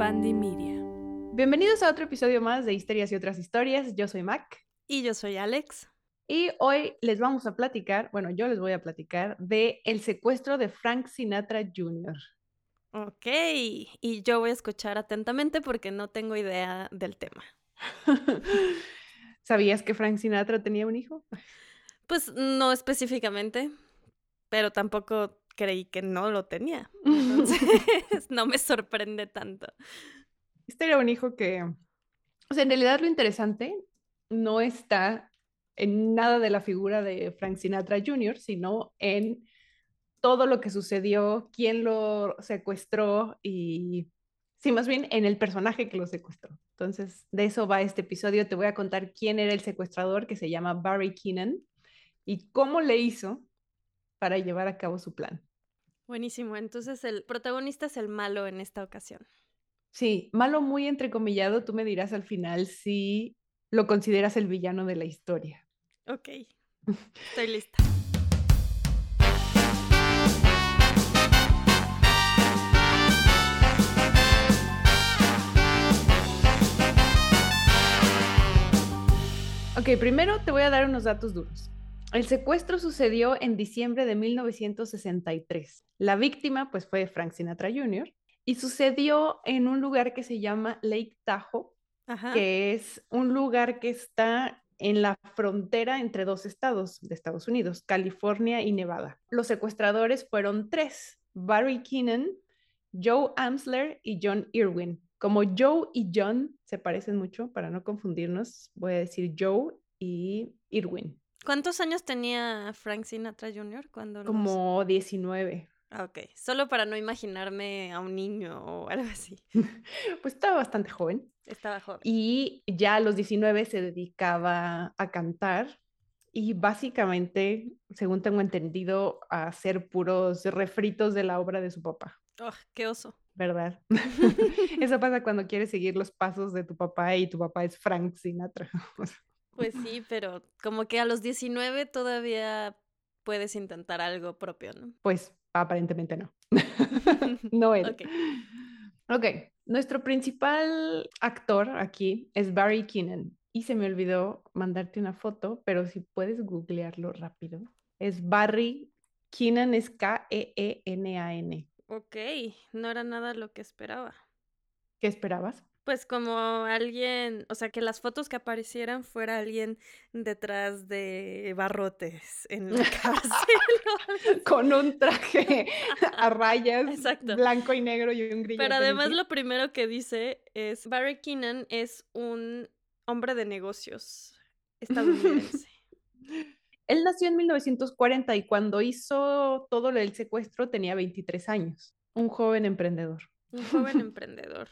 Media. Bienvenidos a otro episodio más de Histerias y otras historias. Yo soy Mac. Y yo soy Alex. Y hoy les vamos a platicar, bueno, yo les voy a platicar de el secuestro de Frank Sinatra Jr. Ok, y yo voy a escuchar atentamente porque no tengo idea del tema. ¿Sabías que Frank Sinatra tenía un hijo? Pues no específicamente, pero tampoco creí que no lo tenía. Entonces, no me sorprende tanto. Este era un hijo que, o sea, en realidad lo interesante no está en nada de la figura de Frank Sinatra Jr., sino en todo lo que sucedió, quién lo secuestró y, sí, más bien en el personaje que lo secuestró. Entonces, de eso va este episodio. Te voy a contar quién era el secuestrador que se llama Barry Keenan y cómo le hizo para llevar a cabo su plan. Buenísimo. Entonces, el protagonista es el malo en esta ocasión. Sí, malo muy entrecomillado. Tú me dirás al final si lo consideras el villano de la historia. Ok. Estoy lista. Ok, primero te voy a dar unos datos duros. El secuestro sucedió en diciembre de 1963. La víctima pues fue Frank Sinatra Jr. y sucedió en un lugar que se llama Lake Tahoe, que es un lugar que está en la frontera entre dos estados de Estados Unidos, California y Nevada. Los secuestradores fueron tres, Barry Keenan, Joe Amsler y John Irwin. Como Joe y John se parecen mucho, para no confundirnos, voy a decir Joe y Irwin. ¿Cuántos años tenía Frank Sinatra Jr. cuando Como 19. Ah, ok, solo para no imaginarme a un niño o algo así. pues estaba bastante joven. Estaba joven. Y ya a los 19 se dedicaba a cantar y básicamente, según tengo entendido, a hacer puros refritos de la obra de su papá. Oh, qué oso. ¿verdad? Eso pasa cuando quieres seguir los pasos de tu papá y tu papá es Frank Sinatra. Pues sí, pero como que a los 19 todavía puedes intentar algo propio, ¿no? Pues aparentemente no. no él. Okay. ok, nuestro principal actor aquí es Barry Keenan. Y se me olvidó mandarte una foto, pero si puedes googlearlo rápido. Es Barry Keenan, es K-E-E-N-A-N. Ok, no era nada lo que esperaba. ¿Qué esperabas? Pues como alguien, o sea, que las fotos que aparecieran fuera alguien detrás de barrotes en la cárcel. Con un traje a rayas, blanco y negro y un grillo. Pero además lo primero que dice es, Barry Keenan es un hombre de negocios estadounidense. Él nació en 1940 y cuando hizo todo el secuestro tenía 23 años. Un joven emprendedor. Un joven emprendedor.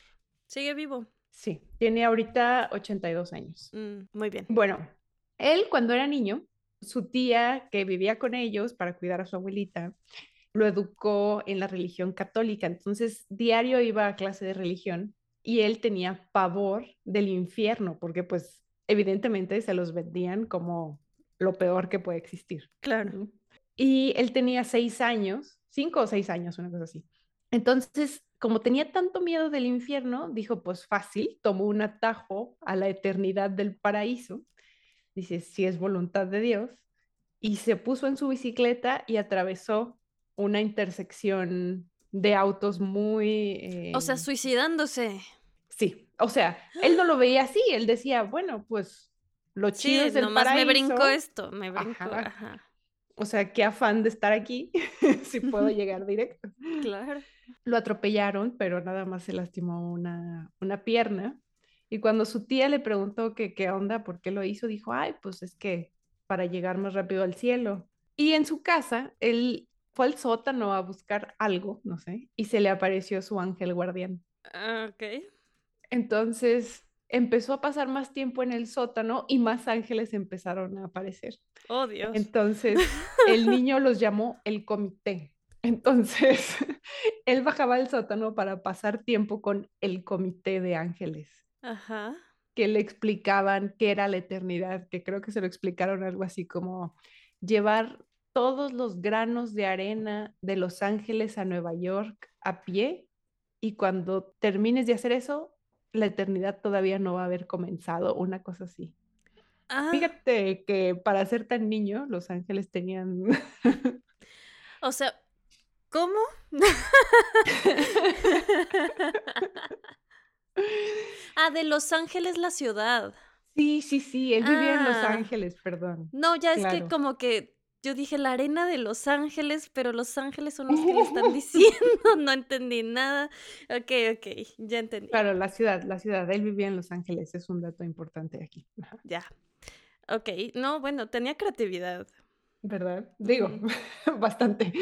¿Sigue vivo? Sí, tiene ahorita 82 años. Mm, muy bien. Bueno, él cuando era niño, su tía que vivía con ellos para cuidar a su abuelita, lo educó en la religión católica. Entonces, diario iba a clase de religión y él tenía pavor del infierno porque pues evidentemente se los vendían como lo peor que puede existir. Claro. Y él tenía seis años, cinco o seis años, una cosa así. Entonces, como tenía tanto miedo del infierno, dijo, pues fácil, tomó un atajo a la eternidad del paraíso. Dice, si es voluntad de Dios. Y se puso en su bicicleta y atravesó una intersección de autos muy... O sea, eh, suicidándose. Sí, o sea, él no lo veía así, él decía, bueno, pues lo chido es el nomás me brinco esto, me brinco, O sea, qué afán de estar aquí si puedo llegar directo. Claro. Lo atropellaron, pero nada más se lastimó una, una pierna. Y cuando su tía le preguntó que qué onda, por qué lo hizo, dijo, ay, pues es que para llegar más rápido al cielo. Y en su casa, él fue al sótano a buscar algo, no sé, y se le apareció su ángel guardián. Ah, ok. Entonces, empezó a pasar más tiempo en el sótano y más ángeles empezaron a aparecer. Oh, Dios. Entonces, el niño los llamó el comité. Entonces, él bajaba al sótano para pasar tiempo con el comité de ángeles. Ajá. Que le explicaban qué era la eternidad, que creo que se lo explicaron algo así como llevar todos los granos de arena de Los Ángeles a Nueva York a pie y cuando termines de hacer eso, la eternidad todavía no va a haber comenzado, una cosa así. Ah, Fíjate que para ser tan niño, los ángeles tenían... o sea, ¿cómo? ah, de Los Ángeles la ciudad. Sí, sí, sí, él vivía en Los Ah. Ángeles, perdón. No, ya es que como que yo dije la arena de Los Ángeles, pero Los Ángeles son los que le están diciendo, no entendí nada. Ok, ok, ya entendí. Claro, la ciudad, la ciudad, él vivía en Los Ángeles, es un dato importante aquí. Ya. Ok, no, bueno, tenía creatividad. ¿Verdad? Digo, bastante.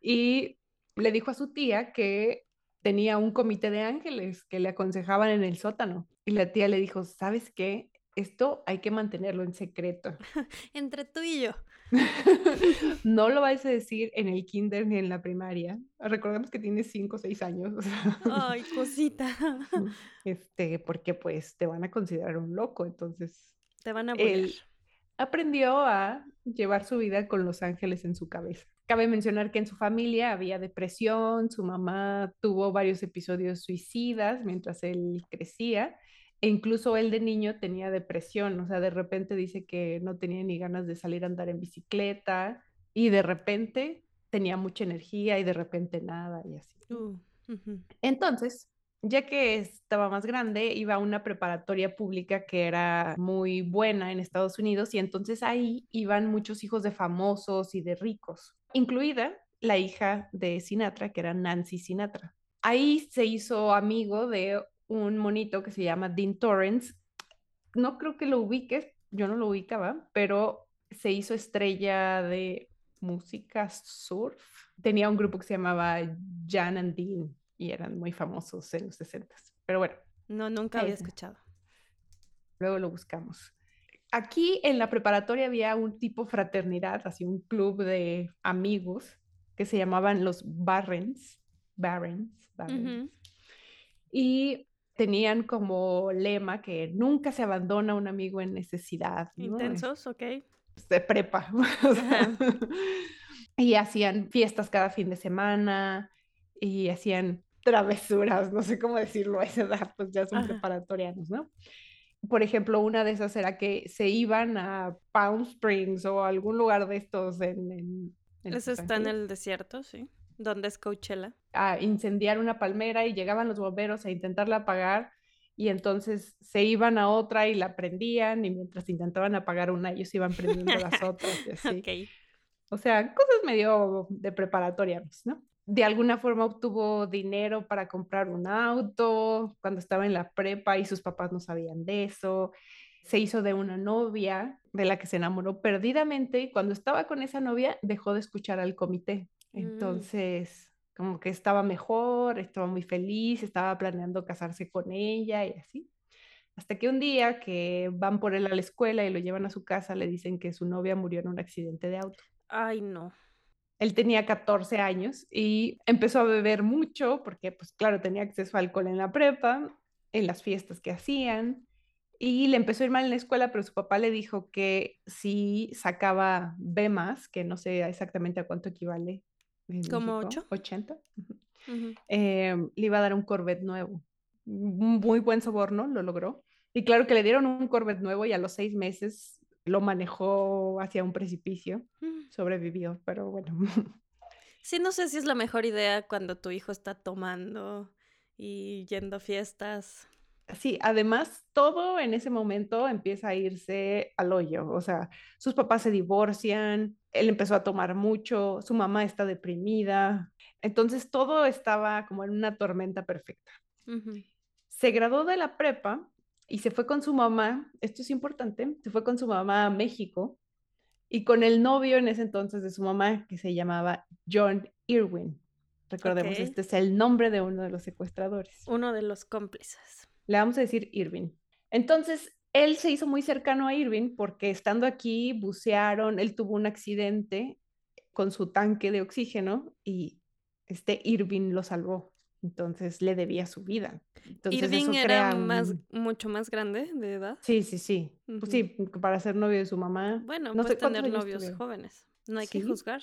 Y le dijo a su tía que tenía un comité de ángeles que le aconsejaban en el sótano. Y la tía le dijo, ¿sabes qué? Esto hay que mantenerlo en secreto. Entre tú y yo. No lo vais a decir en el kinder ni en la primaria. Recordemos que tienes 5 o 6 años. o sea, Ay, cosita. este, porque pues te van a considerar un loco. Entonces, Te van a bullear. aprendió a llevar su vida con los ángeles en su cabeza. Cabe mencionar que en su familia había depresión, su mamá tuvo varios episodios suicidas mientras él crecía, e incluso él de niño tenía depresión, o sea, de repente dice que no tenía ni ganas de salir a andar en bicicleta y de repente tenía mucha energía y de repente nada y así. Uh. Entonces, ya que estaba más grande, iba a una preparatoria pública que era muy buena en Estados Unidos y entonces ahí iban muchos hijos de famosos y de ricos, incluida la hija de Sinatra, que era Nancy Sinatra. Ahí se hizo amigo de un monito que se llama Dean Torrance. No creo que lo ubiques, yo no lo ubicaba, pero se hizo estrella de música surf. Tenía un grupo que se llamaba Jan and Dean y eran muy famosos en los 60. Pero bueno, No, nunca había escuchado. luego lo buscamos. Aquí en la preparatoria había un tipo fraternidad, así un club de amigos que se llamaban los Barrens. Barrens. Barrens. Y tenían como lema que nunca se abandona un amigo en necesidad. ¿no? Intensos, ok. de prepa. o sea, y hacían fiestas cada fin de semana y hacían travesuras, no sé cómo decirlo a esa edad, pues ya son Ajá. preparatorianos, ¿no? Por ejemplo, una de esas era que se iban a Palm Springs o a algún lugar de estos en, en, está en el desierto, sí. ¿Dónde es Coachella? a incendiar una palmera y llegaban los bomberos a intentarla apagar y entonces se iban a otra y la prendían y mientras intentaban apagar una ellos iban prendiendo las otras y así. Ok. O sea, cosas medio de preparatorianos, ¿no? De alguna forma obtuvo dinero para comprar un auto cuando estaba en la prepa y sus papás no sabían de eso. Se hizo de una novia de la que se enamoró perdidamente y cuando estaba con esa novia dejó de escuchar al comité. Mm. Entonces, como que estaba mejor, estaba muy feliz, estaba planeando casarse con ella y así. Hasta que un día que van por él a la escuela y lo llevan a su casa, le dicen que su novia murió en un accidente de auto. Ay, no. Él tenía 14 años y empezó a beber mucho porque, pues claro, tenía acceso a alcohol en la prepa, en las fiestas que hacían. Y le empezó a ir mal en la escuela, pero su papá le dijo que si sacaba B más, que no sé exactamente a cuánto equivale ¿Como México, ocho? 80, ujú, Ujú. eh, le iba a dar un Corvette nuevo. Muy buen soborno, lo logró. Y claro que le dieron un Corvette nuevo y a los seis meses lo manejó hacia un precipicio. Mm. Sobrevivió, pero bueno. Sí, no sé si es la mejor idea cuando tu hijo está tomando y yendo a fiestas. Sí, además todo en ese momento empieza a irse al hoyo, o sea, sus papás se divorcian, él empezó a tomar mucho, su mamá está deprimida, entonces todo estaba como en una tormenta perfecta. Se graduó de la prepa y se fue con su mamá, esto es importante, se fue con su mamá a México y con el novio en ese entonces de su mamá que se llamaba John Irwin. Recordemos, este es el nombre de uno de los secuestradores. Uno de los cómplices. Le vamos a decir Irving. Entonces, él se hizo muy cercano a Irving porque estando aquí bucearon, él tuvo un accidente con su tanque de oxígeno y este Irving lo salvó. Entonces le debía su vida. Entonces Irving eso era más, mucho más grande de edad. Sí, sí, sí. Pues sí, para ser novio de su mamá. Bueno, no cuántos tener novios jóvenes. No hay que juzgar.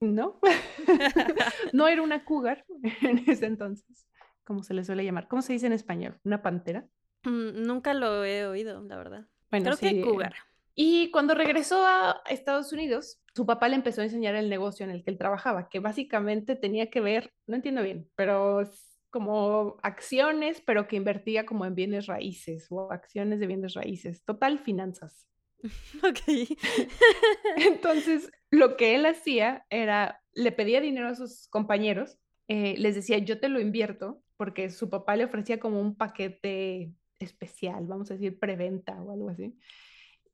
No, no era una cougar en ese entonces, como se le suele llamar. ¿Cómo se dice en español? ¿Una pantera? Mm, nunca lo he oído, la verdad. Bueno, Creo que eh, cougar. Y cuando regresó a Estados Unidos, su papá le empezó a enseñar el negocio en el que él trabajaba, que básicamente tenía que ver, no entiendo bien, pero como acciones, pero que invertía como en bienes raíces o acciones de bienes raíces, total finanzas. Ok. Entonces, lo que él hacía era, le pedía dinero a sus compañeros, eh, les decía, yo te lo invierto, porque su papá le ofrecía como un paquete especial, vamos a decir, preventa o algo así.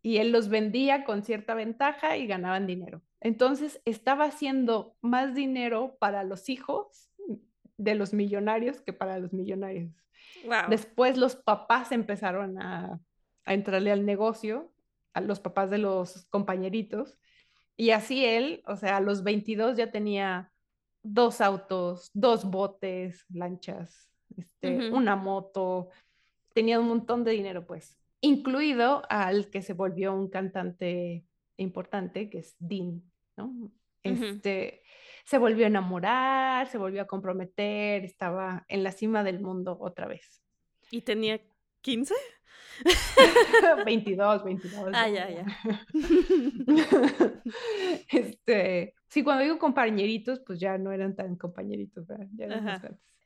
Y él los vendía con cierta ventaja y ganaban dinero. Entonces, estaba haciendo más dinero para los hijos de los millonarios que para los millonarios. Wow. Después los papás empezaron a, a entrarle al negocio, a los papás de los compañeritos, y así él, o sea, a los 22 ya tenía dos autos, dos botes, lanchas, este, una moto, tenía un montón de dinero, pues, incluido al que se volvió un cantante importante, que es Dean, ¿no? Este, se volvió a enamorar, se volvió a comprometer, estaba en la cima del mundo otra vez. ¿Y tenía 15? 22, 22. Ah, ya, ya. Este, sí, cuando digo compañeritos, pues ya no eran tan compañeritos.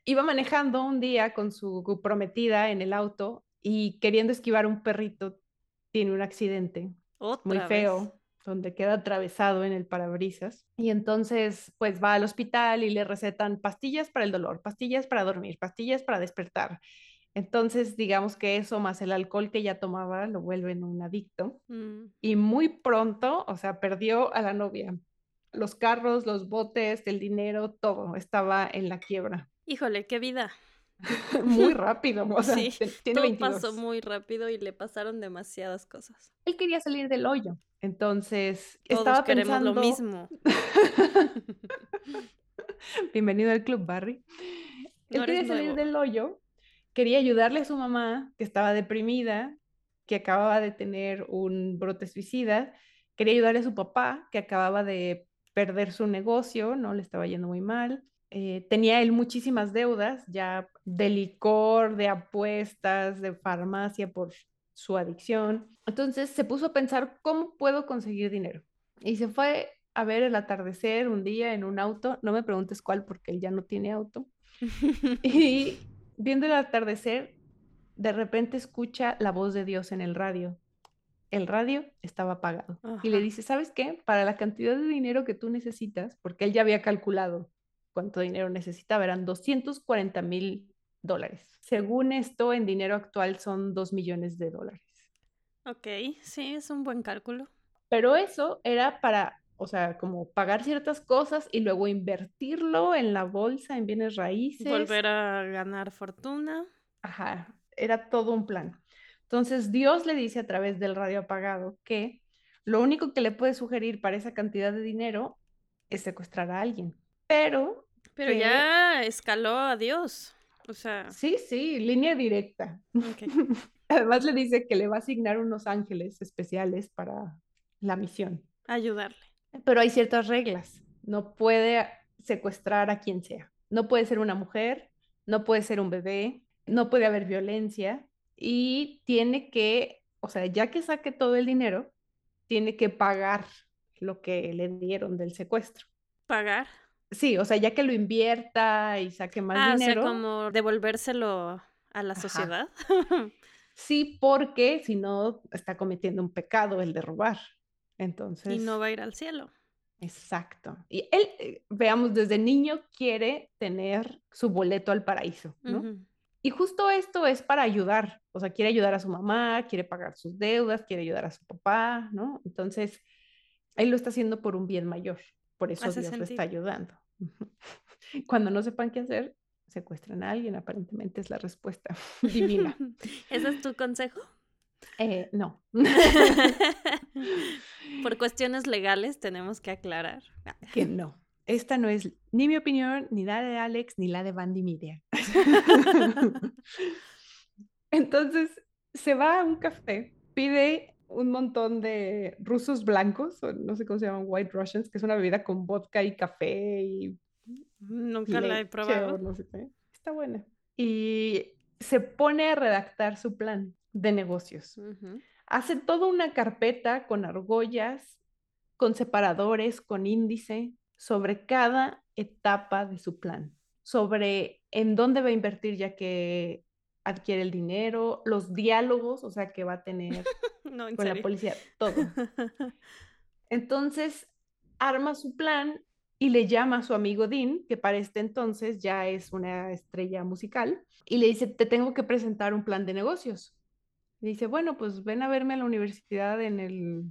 Iba manejando un día con su prometida en el auto y queriendo esquivar un perrito, tiene un accidente Otra muy vez. feo, donde queda atravesado en el parabrisas. Y entonces, pues va al hospital y le recetan pastillas para el dolor, pastillas para dormir, pastillas para despertar. Entonces, digamos que eso más el alcohol que ya tomaba lo vuelven un adicto. Mm. Y muy pronto, o sea, perdió a la novia. Los carros, los botes, el dinero, todo estaba en la quiebra. Híjole, qué vida. Muy rápido, o sea, Sí, te- tiene Todo 22. pasó muy rápido y le pasaron demasiadas cosas. Él quería salir del hoyo. Entonces, Todos estaba queremos pensando... lo mismo. Bienvenido al club, Barry. Él quería salir del hoyo, quería ayudarle a su mamá, que estaba deprimida, que acababa de tener un brote suicida, quería ayudarle a su papá, que acababa de perder su negocio, no le estaba yendo muy mal. Eh, tenía él muchísimas deudas, ya de licor, de apuestas, de farmacia por su adicción. Entonces se puso a pensar, ¿cómo puedo conseguir dinero? Y se fue a ver el atardecer un día en un auto, no me preguntes cuál porque él ya no tiene auto. Y viendo el atardecer, de repente escucha la voz de Dios en el radio. El radio estaba apagado. Y le Ajá. dice, ¿sabes qué? Para la cantidad de dinero que tú necesitas, porque él ya había calculado cuánto dinero necesitaba, eran 240 mil dólares. Según esto, en dinero actual son 2 millones de dólares. Ok, sí, es un buen cálculo. Pero eso era para, o sea, como pagar ciertas cosas y luego invertirlo en la bolsa, en bienes raíces. Volver a ganar fortuna. Ajá, era todo un plan. Entonces Dios le dice a través del radio apagado que lo único que le puede sugerir para esa cantidad de dinero es secuestrar a alguien. Pero, Pero que- ya escaló a Dios. O sea, sí, sí, línea directa. ok. Además le dice que le va a asignar unos ángeles especiales para la misión. ayudarle. Pero hay ciertas reglas. No puede secuestrar a quien sea. No puede ser una mujer, no puede ser un bebé, no puede haber violencia y tiene que, o sea, ya que saque todo el dinero, tiene que pagar lo que le dieron del secuestro. Pagar. Sí, o sea, ya que lo invierta y saque más Ah, dinero. o sea, como devolvérselo a la Ajá. sociedad. Sí, porque si no está cometiendo un pecado el de robar. Entonces, y no va a ir al cielo. exacto. Y él, eh, veamos, desde niño quiere tener su boleto al paraíso, ¿no? Y justo esto es para ayudar, o sea, quiere ayudar a su mamá, quiere pagar sus deudas, quiere ayudar a su papá, ¿no? Entonces, él lo está haciendo por un bien mayor, por eso Hace Dios lo está ayudando. Cuando no sepan qué hacer, secuestran a alguien, aparentemente es la respuesta divina. ¿Ese es tu consejo? Eh, no. Por cuestiones legales tenemos que aclarar. que no. Esta no es ni mi opinión, ni la de Alex, ni la de Bandy Media. Entonces se va a un café, pide un montón de rusos blancos, o no sé cómo se llaman, White Russians, que es una bebida con vodka y café y... Nunca la he probado. No sé qué. Está buena. Y se pone a redactar su plan de negocios. Hace toda una carpeta con argollas, con separadores, con índice, sobre cada etapa de su plan, sobre en dónde va a invertir ya que adquiere el dinero, los diálogos, o sea, que va a tener con la policía, todo. Entonces, arma su plan y le llama a su amigo Dean, que para este entonces ya es una estrella musical, y le dice, te tengo que presentar un plan de negocios. Y dice, bueno, pues ven a verme a la universidad en el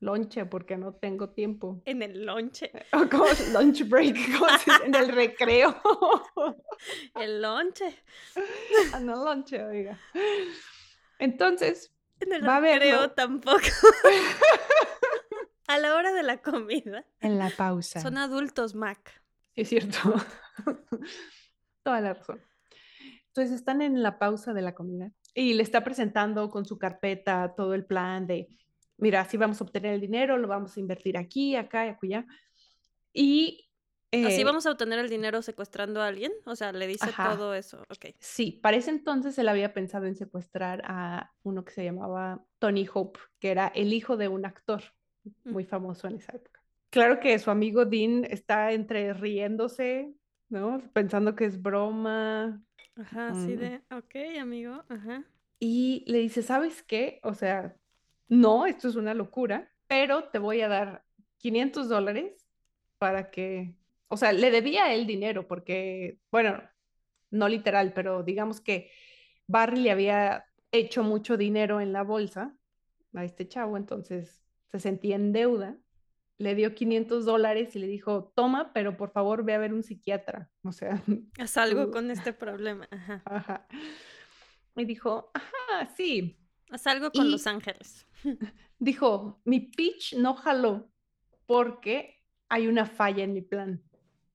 lonche porque no tengo tiempo. En el lonche. O como lunch break, en el recreo. El lonche. En el lonche, oiga. Entonces, en el va recreo tampoco. A la hora de la comida. En la pausa. Son adultos, Mac. Es cierto. Toda la razón. Entonces están en la pausa de la comida y le está presentando con su carpeta todo el plan de mira, así vamos a obtener el dinero, lo vamos a invertir aquí, acá y acullá. Y... ¿Así eh, vamos a obtener el dinero secuestrando a alguien? O sea, le dice todo eso, ok. Sí, para ese entonces él había pensado en secuestrar a uno que se llamaba Tony Hope, que era el hijo de un actor mm. muy famoso en esa época. Claro que su amigo Dean está entre riéndose, ¿no? Pensando que es broma. Ajá, así mm. de, ok, amigo, ajá. Y le dice, ¿sabes qué? O sea, no, esto es una locura, pero te voy a dar 500 dólares para que, o sea, le debía el dinero porque, bueno, no literal, pero digamos que Barry le había hecho mucho dinero en la bolsa a este chavo, entonces se sentía en deuda. Le dio 500 dólares y le dijo, toma, pero por favor ve a ver un psiquiatra. O sea, haz algo con este problema. Ajá. Ajá. Y dijo, ajá, sí. Haz algo con Los Ángeles. dijo, mi pitch no jaló porque hay una falla en mi plan.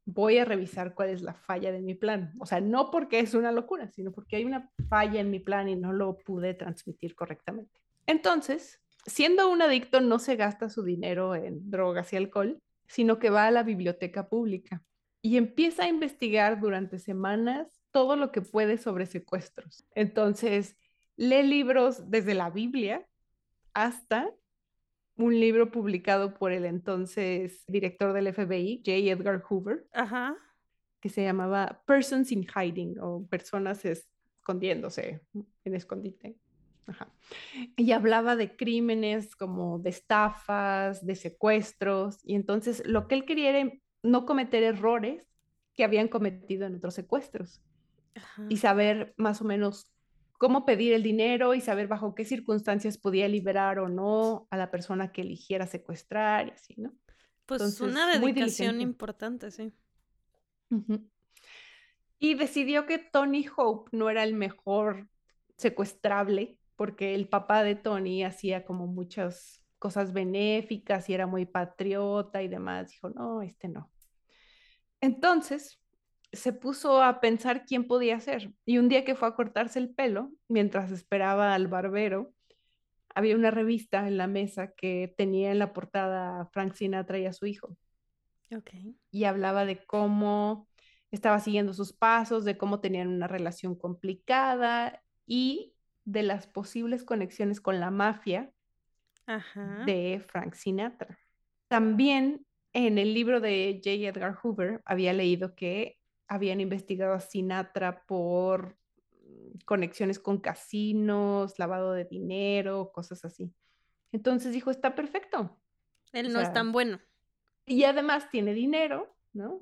Voy a revisar cuál es la falla de mi plan. O sea, no porque es una locura, sino porque hay una falla en mi plan y no lo pude transmitir correctamente. Entonces, siendo un adicto, no se gasta su dinero en drogas y alcohol, sino que va a la biblioteca pública y empieza a investigar durante semanas todo lo que puede sobre secuestros. Entonces, lee libros desde la Biblia hasta un libro publicado por el entonces director del FBI, J. Edgar Hoover, que se llamaba Persons in Hiding o Personas escondiéndose en escondite. Y hablaba de crímenes como de estafas, de secuestros, y entonces lo que él quería era no cometer errores que habían cometido en otros secuestros y saber más o menos cómo pedir el dinero y saber bajo qué circunstancias podía liberar o no a la persona que eligiera secuestrar y así, ¿no? Pues una dedicación importante, sí. Y decidió que Tony Hope no era el mejor secuestrable porque el papá de Tony hacía como muchas cosas benéficas y era muy patriota y demás. Dijo, no, este no. Entonces, se puso a pensar quién podía ser. Y un día que fue a cortarse el pelo, mientras esperaba al barbero, había una revista en la mesa que tenía en la portada Frank Sinatra y a su hijo. Okay. Y hablaba de cómo estaba siguiendo sus pasos, de cómo tenían una relación complicada y de las posibles conexiones con la mafia de Frank Sinatra. También en el libro de J. Edgar Hoover había leído que habían investigado a Sinatra por mm, conexiones con casinos, lavado de dinero, cosas así. Entonces dijo, está perfecto. Él no es tan bueno. Y además tiene dinero, ¿no?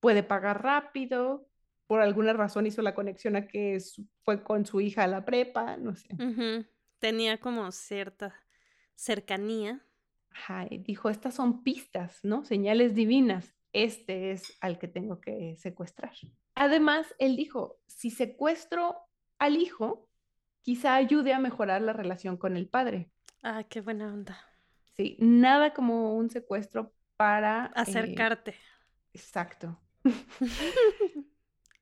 Puede pagar rápido. Por alguna razón hizo la conexión a que fue con su hija a la prepa, no sé. Tenía como cierta cercanía. Ajá, dijo, estas son pistas, ¿no? Señales divinas este es al que tengo que secuestrar. Además, él dijo, si secuestro al hijo, quizá ayude a mejorar la relación con el padre. Ah, qué buena onda. Sí, nada como un secuestro para... Eh, Acercarte. exacto.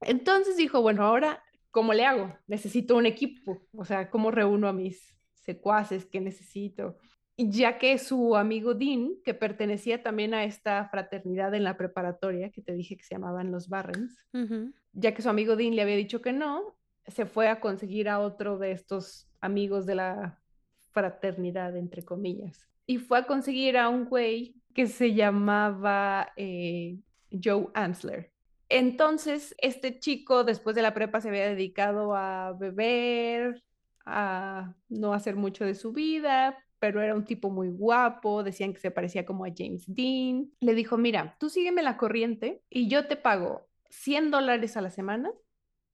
Entonces dijo, bueno, ahora, ¿cómo le hago? Necesito un equipo, o sea, ¿cómo reúno a mis secuaces que necesito. Ya que su amigo Dean, que pertenecía también a esta fraternidad en la preparatoria, que te dije que se llamaban los Barrens, ya que su amigo Dean le había dicho que no, se fue a conseguir a otro de estos amigos de la fraternidad, entre comillas. Y fue a conseguir a un güey que se llamaba eh, Joe Ansler. Entonces, este chico después de la prepa se había dedicado a beber, a no hacer mucho de su vida, pero era un tipo muy guapo, decían que se parecía como a James Dean. Le dijo, mira, tú sígueme la corriente y yo te pago 100 dólares a la semana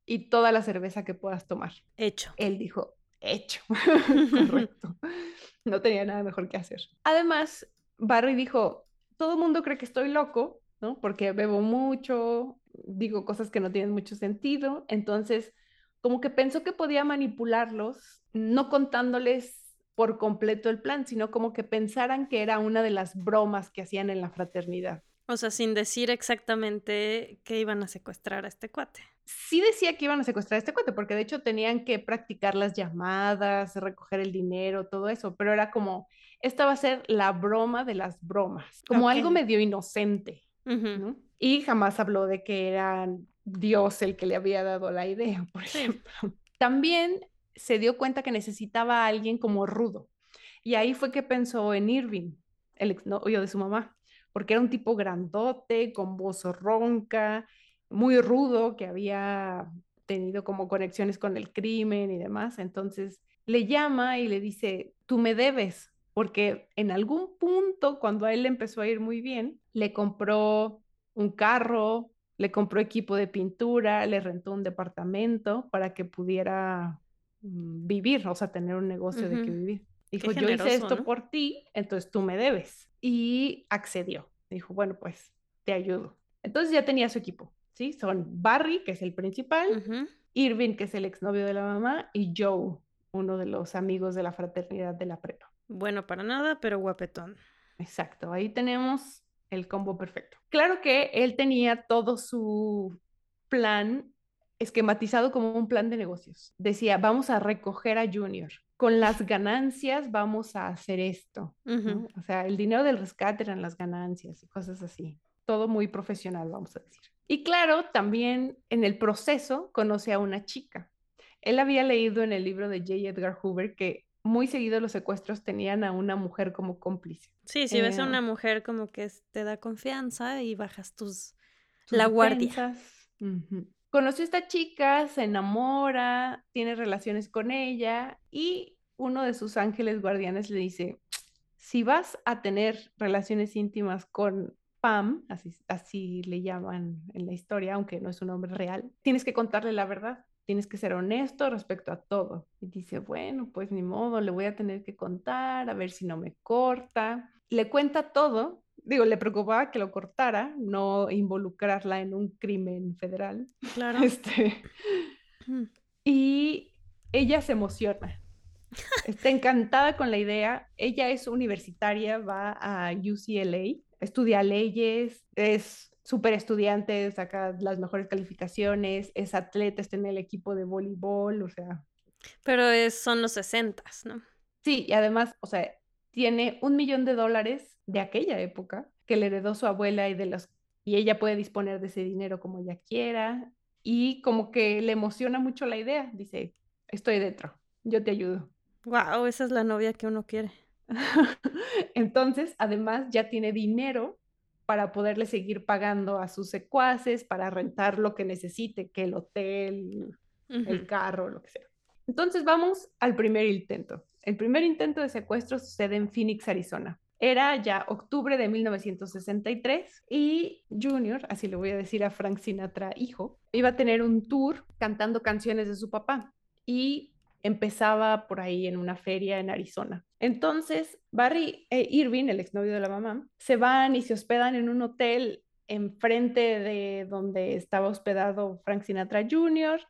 y toda la cerveza que puedas tomar. Hecho. Él dijo, hecho. Correcto. No tenía nada mejor que hacer. Además, Barry dijo, todo el mundo cree que estoy loco, ¿no? Porque bebo mucho, digo cosas que no tienen mucho sentido. Entonces, como que pensó que podía manipularlos, no contándoles por completo el plan, sino como que pensaran que era una de las bromas que hacían en la fraternidad. O sea, sin decir exactamente que iban a secuestrar a este cuate. Sí decía que iban a secuestrar a este cuate, porque de hecho tenían que practicar las llamadas, recoger el dinero, todo eso, pero era como, esta va a ser la broma de las bromas, como algo medio inocente. Y jamás habló de que era Dios el que le había dado la idea, por ejemplo. También se dio cuenta que necesitaba a alguien como rudo. Y ahí fue que pensó en Irving, el exnovio de su mamá porque era un tipo grandote, con voz ronca, muy rudo, que había tenido como conexiones con el crimen y demás. Entonces le llama y le dice, tú me debes, porque en algún punto, cuando a él le empezó a ir muy bien, le compró un carro, le compró equipo de pintura, le rentó un departamento para que pudiera vivir, o sea, tener un negocio de que vivir. Dijo, yo hice esto por ti, entonces tú me debes. Y accedió. Dijo, bueno, pues te ayudo. Entonces ya tenía su equipo, ¿sí? Son Barry, que es el principal, Irving, que es el exnovio de la mamá, y Joe, uno de los amigos de la fraternidad de la prepa. Bueno, para nada, pero guapetón. Exacto, ahí tenemos el combo perfecto. Claro que él tenía todo su plan esquematizado como un plan de negocios. Decía, vamos a recoger a Junior, con las ganancias vamos a hacer esto. O sea, el dinero del rescate eran las ganancias y cosas así. Todo muy profesional, vamos a decir. Y claro, también en el proceso conoce a una chica. Él había leído en el libro de J. Edgar Hoover que muy seguido los secuestros tenían a una mujer como cómplice. Sí, si ves a una eh, mujer como que te da confianza y bajas tus... la guardia. Conoció a esta chica, se enamora, tiene relaciones con ella y uno de sus ángeles guardianes le dice, si vas a tener relaciones íntimas con Pam, así, así le llaman en la historia, aunque no es un nombre real, tienes que contarle la verdad, tienes que ser honesto respecto a todo. Y dice, bueno, pues ni modo, le voy a tener que contar, a ver si no me corta. Le cuenta todo digo, le preocupaba que lo cortara, no involucrarla en un crimen federal. Claro. Este, mm. y ella se emociona. Está encantada con la idea. Ella es universitaria, va a UCLA, estudia leyes, es súper estudiante, saca las mejores calificaciones, es atleta, está en el equipo de voleibol, o sea. Pero es, son los sesentas, ¿no? Sí, y además, o sea, tiene un millón de dólares de aquella época que le heredó su abuela y de los y ella puede disponer de ese dinero como ella quiera y como que le emociona mucho la idea, dice, estoy dentro, yo te ayudo. Wow, esa es la novia que uno quiere. Entonces, además ya tiene dinero para poderle seguir pagando a sus secuaces, para rentar lo que necesite, que el hotel, el carro, lo que sea. Entonces vamos al primer intento. El primer intento de secuestro sucede en Phoenix, Arizona. Era ya octubre de 1963 y Junior, así le voy a decir a Frank Sinatra, hijo, iba a tener un tour cantando canciones de su papá y empezaba por ahí en una feria en Arizona. Entonces, Barry e Irving, el exnovio de la mamá, se van y se hospedan en un hotel enfrente de donde estaba hospedado Frank Sinatra Jr.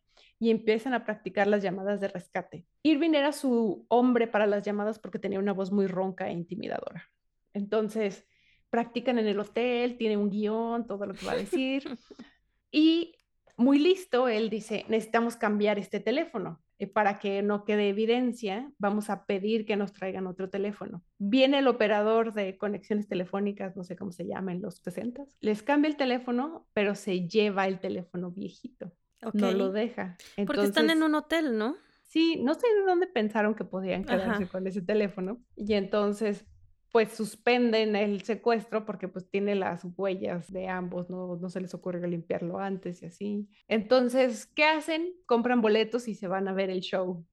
y empiezan a practicar las llamadas de rescate. Irving era su hombre para las llamadas porque tenía una voz muy ronca e intimidadora. Entonces, practican en el hotel, tiene un guion, todo lo que va a decir. y muy listo, él dice, necesitamos cambiar este teléfono. eh, para que no quede evidencia, vamos a pedir que nos traigan otro teléfono. Viene el operador de conexiones telefónicas, no sé cómo se llama en los 60, les cambia el teléfono, pero se lleva el teléfono viejito. No lo deja. Porque están en un hotel, ¿no? Sí, no sé de dónde pensaron que podían quedarse con ese teléfono. Y entonces pues suspenden el secuestro porque pues tiene las huellas de ambos, no, no se les ocurre limpiarlo antes y así. Entonces, ¿qué hacen? Compran boletos y se van a ver el show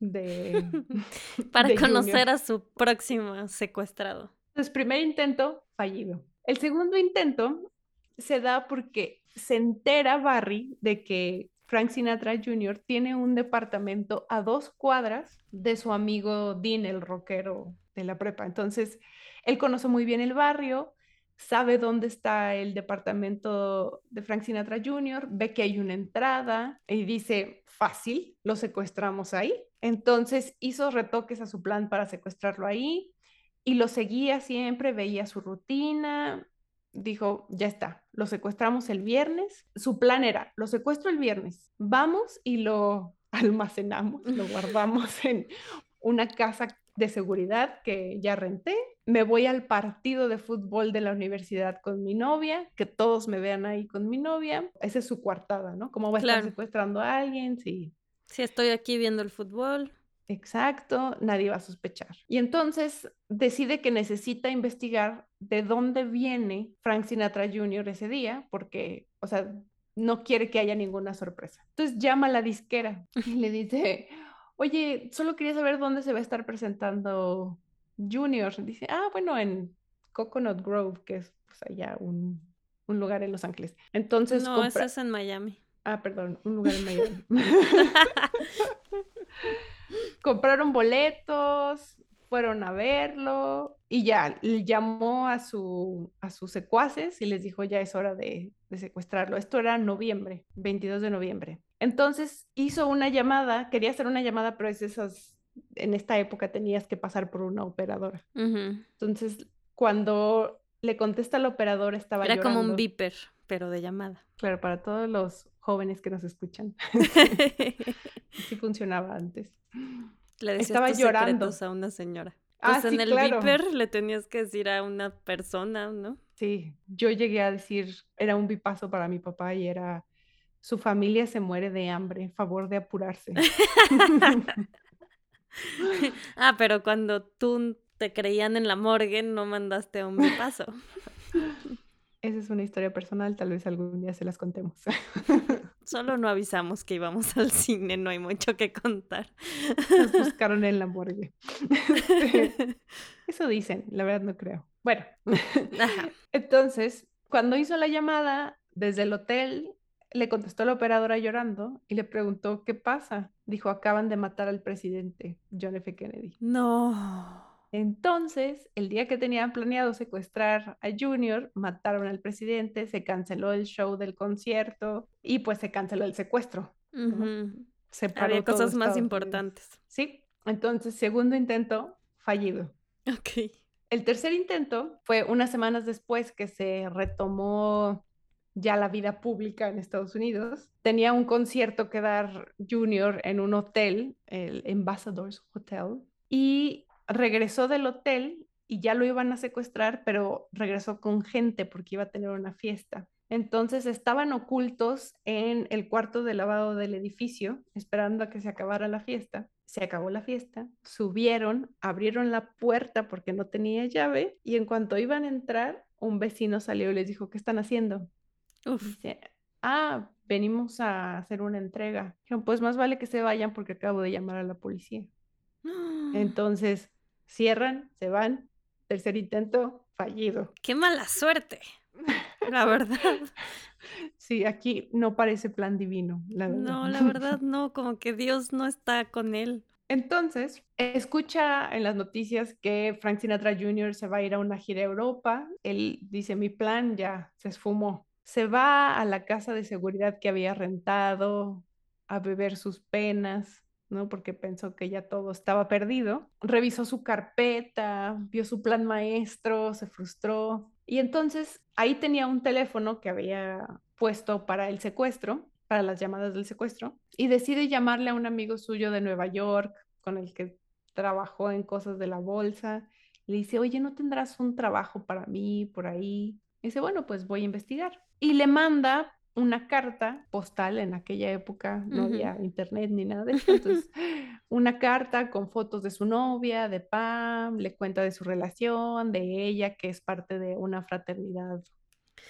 de... Para conocer a su próximo secuestrado. Entonces, primer intento, fallido. El segundo intento se da porque se entera Barry de que Frank Sinatra Jr. tiene un departamento a dos cuadras de su amigo Dean, el rockero de la prepa. Entonces, él conoce muy bien el barrio, sabe dónde está el departamento de Frank Sinatra Jr., ve que hay una entrada y dice, fácil, lo secuestramos ahí. Entonces hizo retoques a su plan para secuestrarlo ahí y lo seguía siempre, veía su rutina, dijo, ya está, lo secuestramos el viernes. Su plan era, lo secuestro el viernes, vamos y lo almacenamos, lo guardamos en una casa de seguridad que ya renté. Me voy al partido de fútbol de la universidad con mi novia, que todos me vean ahí con mi novia. Esa es su coartada, ¿no? ¿Cómo va a estar secuestrando a alguien? Sí. Si estoy aquí viendo el fútbol. Exacto, nadie va a sospechar. Y entonces decide que necesita investigar de dónde viene Frank Sinatra Jr. ese día, porque, o sea, no quiere que haya ninguna sorpresa. Entonces llama a la disquera y le dice, oye, solo quería saber dónde se va a estar presentando Junior. Dice, ah, bueno, en Coconut Grove, que es pues, allá un, lugar en Los Ángeles. Entonces, no, eso es en Miami. Ah, perdón, un lugar en Miami. Compraron boletos, fueron a verlo y ya llamó a, su, a sus secuaces y les dijo ya es hora de, de secuestrarlo. Esto era noviembre, 22 de noviembre. Entonces hizo una llamada, quería hacer una llamada, pero es esas, en esta época tenías que pasar por una operadora. Entonces, cuando le contesta la operadora, estaba Era como un beeper, pero de llamada. Claro, para todos los jóvenes que nos escuchan. Así funcionaba antes. Le estaba llorando a una señora. Pues ah, en el beeper le tenías que decir a una persona, ¿no? Sí, yo llegué a decir, era un bipaso para mi papá y era su familia se muere de hambre, favor de apurarse. ah, pero cuando tú te creían en la morgue, no mandaste a un paso. Esa es una historia personal, tal vez algún día se las contemos. Solo no avisamos que íbamos al cine, no hay mucho que contar. Nos buscaron en la morgue. Eso dicen, la verdad no creo. Bueno, entonces, cuando hizo la llamada desde el hotel, le contestó la operadora llorando y le preguntó, ¿qué pasa? Dijo, acaban de matar al presidente John F. Kennedy. No. Entonces, el día que tenían planeado secuestrar a Junior, mataron al presidente, se canceló el show del concierto y pues se canceló el secuestro. Había cosas más importantes. Sí, entonces, segundo intento, fallido. Ok. El tercer intento fue unas semanas después que se retomó ya la vida pública en Estados Unidos. Tenía un concierto que dar Junior en un hotel, el Ambassadors Hotel, y regresó del hotel y ya lo iban a secuestrar, pero regresó con gente porque iba a tener una fiesta. Entonces estaban ocultos en el cuarto de lavado del edificio, esperando a que se acabara la fiesta. Se acabó la fiesta, subieron, abrieron la puerta porque no tenía llave y en cuanto iban a entrar, un vecino salió y les dijo, ¿qué están haciendo? Dice, ah, venimos a hacer una entrega. Dijeron, pues más vale que se vayan porque acabo de llamar a la policía. Entonces, cierran, se van. Tercer intento, fallido. Qué mala suerte, la verdad. Sí, aquí no parece plan divino, la verdad. No, la verdad no, como que Dios no está con él. Entonces, escucha en las noticias que Frank Sinatra Jr. se va a ir a una gira a Europa. Él dice, mi plan ya se esfumó se va a la casa de seguridad que había rentado a beber sus penas, Porque pensó que ya todo estaba perdido. Revisó su carpeta, vio su plan maestro, se frustró. Y entonces ahí tenía un teléfono que había puesto para el secuestro, para las llamadas del secuestro y decide llamarle a un amigo suyo de Nueva York con el que trabajó en cosas de la bolsa. Le dice, oye, ¿no tendrás un trabajo para mí por ahí? Y dice, bueno, pues voy a investigar. Y le manda una carta postal en aquella época, no había internet ni nada de eso. Entonces, una carta con fotos de su novia, de Pam, le cuenta de su relación, de ella, que es parte de una fraternidad.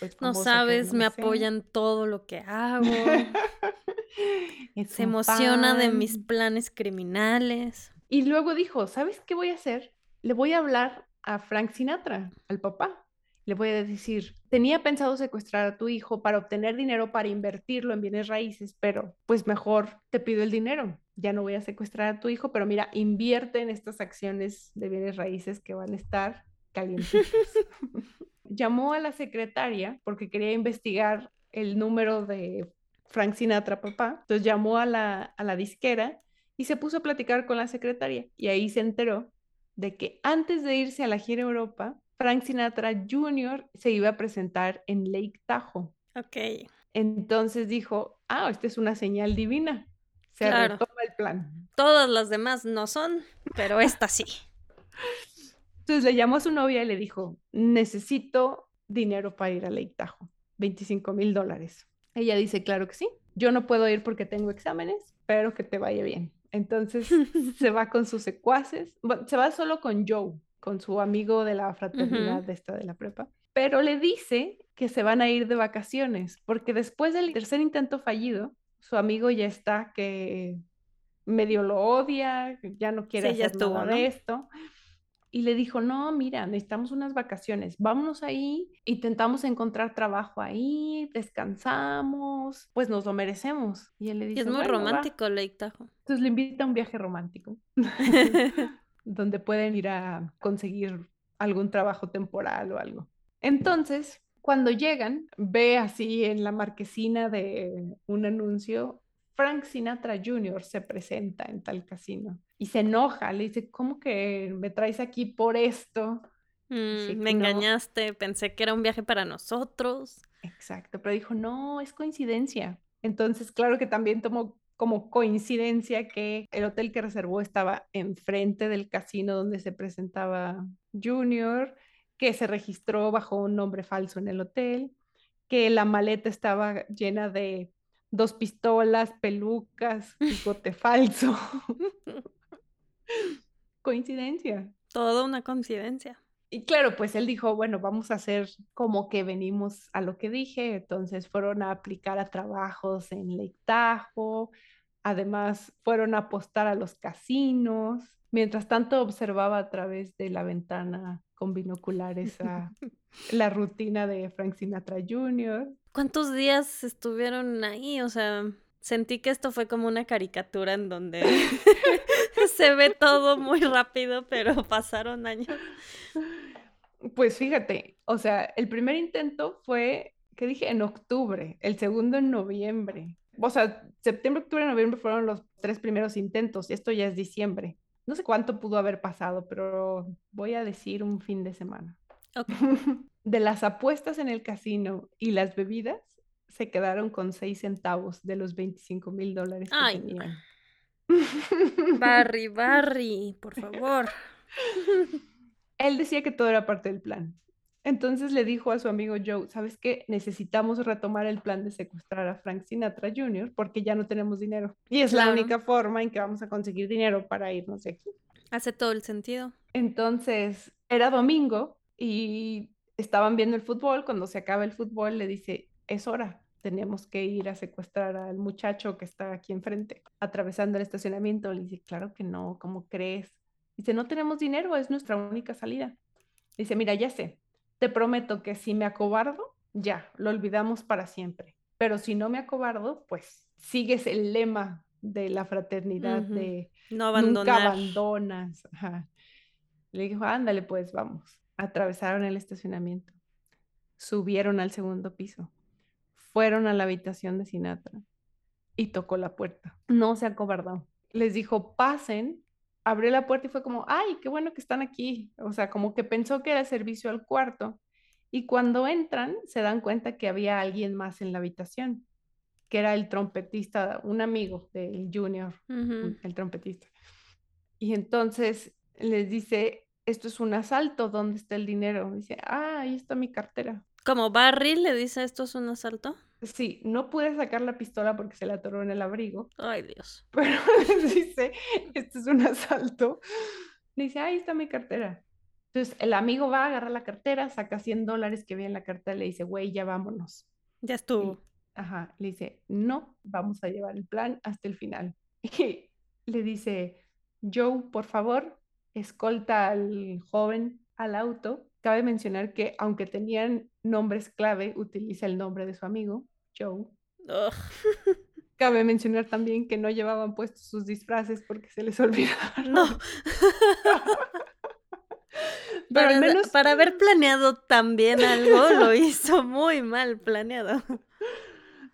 Pues, no sabes, me apoyan todo lo que hago. Se emociona de mis planes criminales. Y luego dijo, ¿sabes qué voy a hacer? Le voy a hablar a Frank Sinatra, al papá le voy a decir, tenía pensado secuestrar a tu hijo para obtener dinero para invertirlo en bienes raíces, pero pues mejor te pido el dinero. Ya no voy a secuestrar a tu hijo, pero mira, invierte en estas acciones de bienes raíces que van a estar calientitas. Llamó a la secretaria porque quería investigar el número de Frank Sinatra, papá. Entonces llamó a la, a la disquera y se puso a platicar con la secretaria. Y ahí se enteró de que antes de irse a la gira Europa, Frank Sinatra Jr. se iba a presentar en Lake Tahoe. Ok. Entonces dijo, ah, esta es una señal divina. Se retoma el plan. Todas las demás no son, pero esta sí. Entonces le llamó a su novia y le dijo, necesito dinero para ir a Lake Tahoe, 25 mil dólares. Ella dice, claro que sí. Yo no puedo ir porque tengo exámenes, pero que te vaya bien. Entonces se va con sus secuaces, se va solo con Joe, con su amigo de la fraternidad de esta de la prepa, pero le dice que se van a ir de vacaciones, porque después del tercer intento fallido, su amigo ya está que medio lo odia, ya no quiere hacer nada de esto. Y le dijo, no, mira, necesitamos unas vacaciones, vámonos ahí, intentamos encontrar trabajo ahí, descansamos, pues nos lo merecemos. Y él le dice, es muy romántico, Lake Tahoe. Entonces le invita a un viaje romántico. donde pueden ir a conseguir algún trabajo temporal o algo. Entonces, cuando llegan, ve así en la marquesina de un anuncio, Frank Sinatra Jr. se presenta en tal casino y se enoja, le dice, ¿cómo que me traes aquí por esto? Mm, me engañaste, pensé que era un viaje para nosotros. Exacto, pero dijo, no, es coincidencia. Entonces, claro que también tomó como coincidencia que el hotel que reservó estaba enfrente del casino donde se presentaba Junior, que se registró bajo un nombre falso en el hotel, que la maleta estaba llena de dos pistolas, pelucas, bigote falso. coincidencia. Todo una coincidencia. Y claro, pues él dijo, bueno, vamos a hacer como que venimos a lo que dije. Entonces fueron a aplicar a trabajos en Lake Tahoe, además fueron a apostar a los casinos. Mientras tanto observaba a través de la ventana con binoculares a la rutina de Frank Sinatra Jr. ¿Cuántos días estuvieron ahí? O sea, sentí que esto fue como una caricatura en donde se ve todo muy rápido, pero pasaron años. Pues fíjate, o sea, el primer intento fue, ¿qué dije? En octubre, el segundo en noviembre. O sea, septiembre, octubre, noviembre fueron los tres primeros intentos y esto ya es diciembre. No sé cuánto pudo haber pasado, pero voy a decir un fin de semana. De las apuestas en el casino y las bebidas, se quedaron con seis centavos de los 25 mil dólares que Ay, tenían. Barry, Barry, por favor. Él decía que todo era parte del plan. Entonces le dijo a su amigo Joe, ¿sabes qué? Necesitamos retomar el plan de secuestrar a Frank Sinatra Jr. porque ya no tenemos dinero. Y es la única forma en que vamos a conseguir dinero para irnos de aquí. Hace todo el sentido. Entonces, era domingo y estaban viendo el fútbol. Cuando se acaba el fútbol, le dice, es hora, tenemos que ir a secuestrar al muchacho que está aquí enfrente, atravesando el estacionamiento. Le dice, claro que no, ¿cómo crees? Dice, no tenemos dinero, es nuestra única salida. Dice, mira, ya sé, te prometo que si me acobardo, ya, lo olvidamos para siempre. Pero si no me acobardo, pues sigues el lema de la fraternidad de no nunca abandonas. Le dijo, ándale, pues vamos. Atravesaron el estacionamiento, subieron al segundo piso, fueron a la habitación de Sinatra y tocó la puerta. No se acobardó. Les dijo, pasen abrió la puerta y fue como, ay, qué bueno que están aquí. O sea, como que pensó que era servicio al cuarto. Y cuando entran, se dan cuenta que había alguien más en la habitación, que era el trompetista, un amigo del Junior, el trompetista. Y entonces les dice, esto es un asalto, ¿dónde está el dinero? Dice, ah, ahí está mi cartera. Como Barry le dice esto es un asalto. Sí, no pude sacar la pistola porque se la atoró en el abrigo, Ay, Dios. pero les dice, esto es un asalto. Dice, ahí está mi cartera. Entonces el amigo va a agarrar la cartera, saca 100 dólares que viene en la cartera y le dice, güey, ya vámonos. Ya Y, estuvo. ajá, le dice, no, vamos a llevar el plan hasta el final. Y le dice, Joe, por favor, escolta al joven al auto. Cabe mencionar que aunque tenían nombres clave, utiliza el nombre de su amigo, Joe. Ugh. Cabe mencionar también que no llevaban puestos sus disfraces porque se les olvidaron. No. Pero Para, al menos para haber planeado tan bien algo, lo hizo muy mal planeado.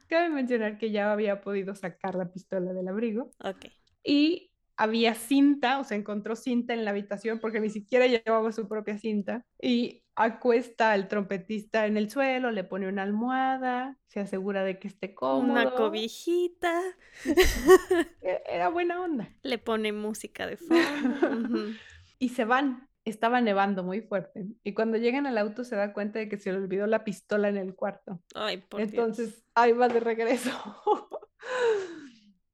cabe mencionar que ya había podido sacar la pistola del abrigo Ok. y había cinta, o sea, encontró cinta en la habitación porque ni siquiera llevaba su propia cinta y acuesta al trompetista en el suelo, le pone una almohada, se asegura de que esté cómodo. Una cobijita. E- Era buena onda. Le pone música de fondo. Y se van. Estaba nevando muy fuerte. Y cuando llegan al auto se da cuenta de que se le olvidó la pistola en el cuarto. Ay, por Entonces, Dios. ahí va de regreso.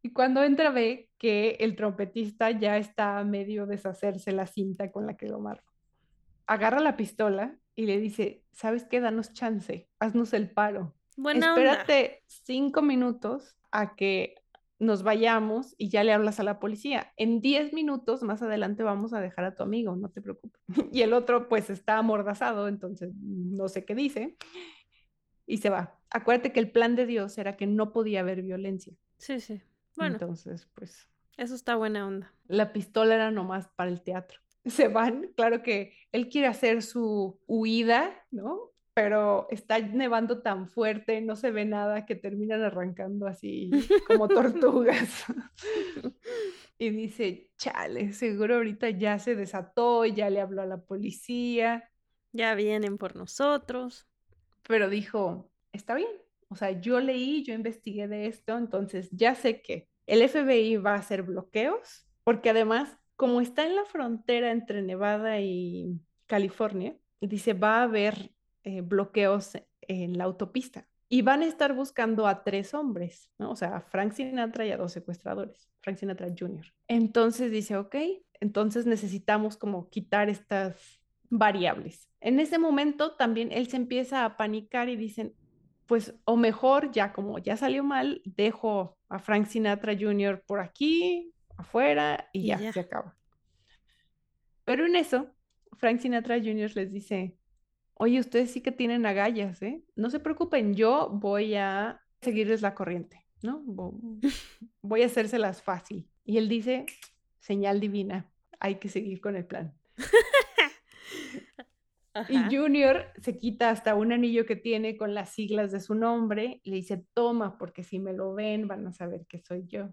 y cuando entra ve que el trompetista ya está a medio deshacerse la cinta con la que lo amarró. Agarra la pistola y le dice, ¿sabes qué? Danos chance, haznos el paro. Buena onda. Espérate cinco minutos a que nos vayamos y ya le hablas a la policía. En diez minutos más adelante vamos a dejar a tu amigo, no te preocupes. Y el otro pues está amordazado, entonces no sé qué dice. Y se va. Acuérdate que el plan de Dios era que no podía haber violencia. Sí, sí. Bueno, Entonces, pues eso está buena onda. la pistola era nomás para el teatro. Se van, claro que él quiere hacer su huida, ¿no? Pero está nevando tan fuerte, no se ve nada, que terminan arrancando así como tortugas. y dice, chale, seguro ahorita ya se desató, ya le habló a la policía, Ya vienen por nosotros. pero dijo, está bien. O sea, yo leí, yo investigué de esto, entonces ya sé que el FBI va a hacer bloqueos, porque además, como está en la frontera entre Nevada y California, dice, va a haber eh, bloqueos en la autopista. Y van a estar buscando a tres hombres, ¿no? O sea, a Frank Sinatra y a dos secuestradores, Frank Sinatra Jr. Entonces dice, ok, entonces necesitamos como quitar estas variables. En ese momento también él se empieza a panicar y dicen, pues o mejor ya como ya salió mal, dejo a Frank Sinatra Jr. por aquí, afuera y, Y ya, ya. se acaba. Pero en eso, Frank Sinatra Jr. les dice, oye, ustedes sí que tienen agallas, ¿eh? No se preocupen, yo voy a seguirles la corriente, ¿no? Vo- Voy a hacérselas fácil. Y él dice, señal divina, hay que seguir con el plan. Y. Junior se quita hasta un anillo que tiene con las siglas de su nombre y le dice, toma, porque si me lo ven van a saber que soy yo.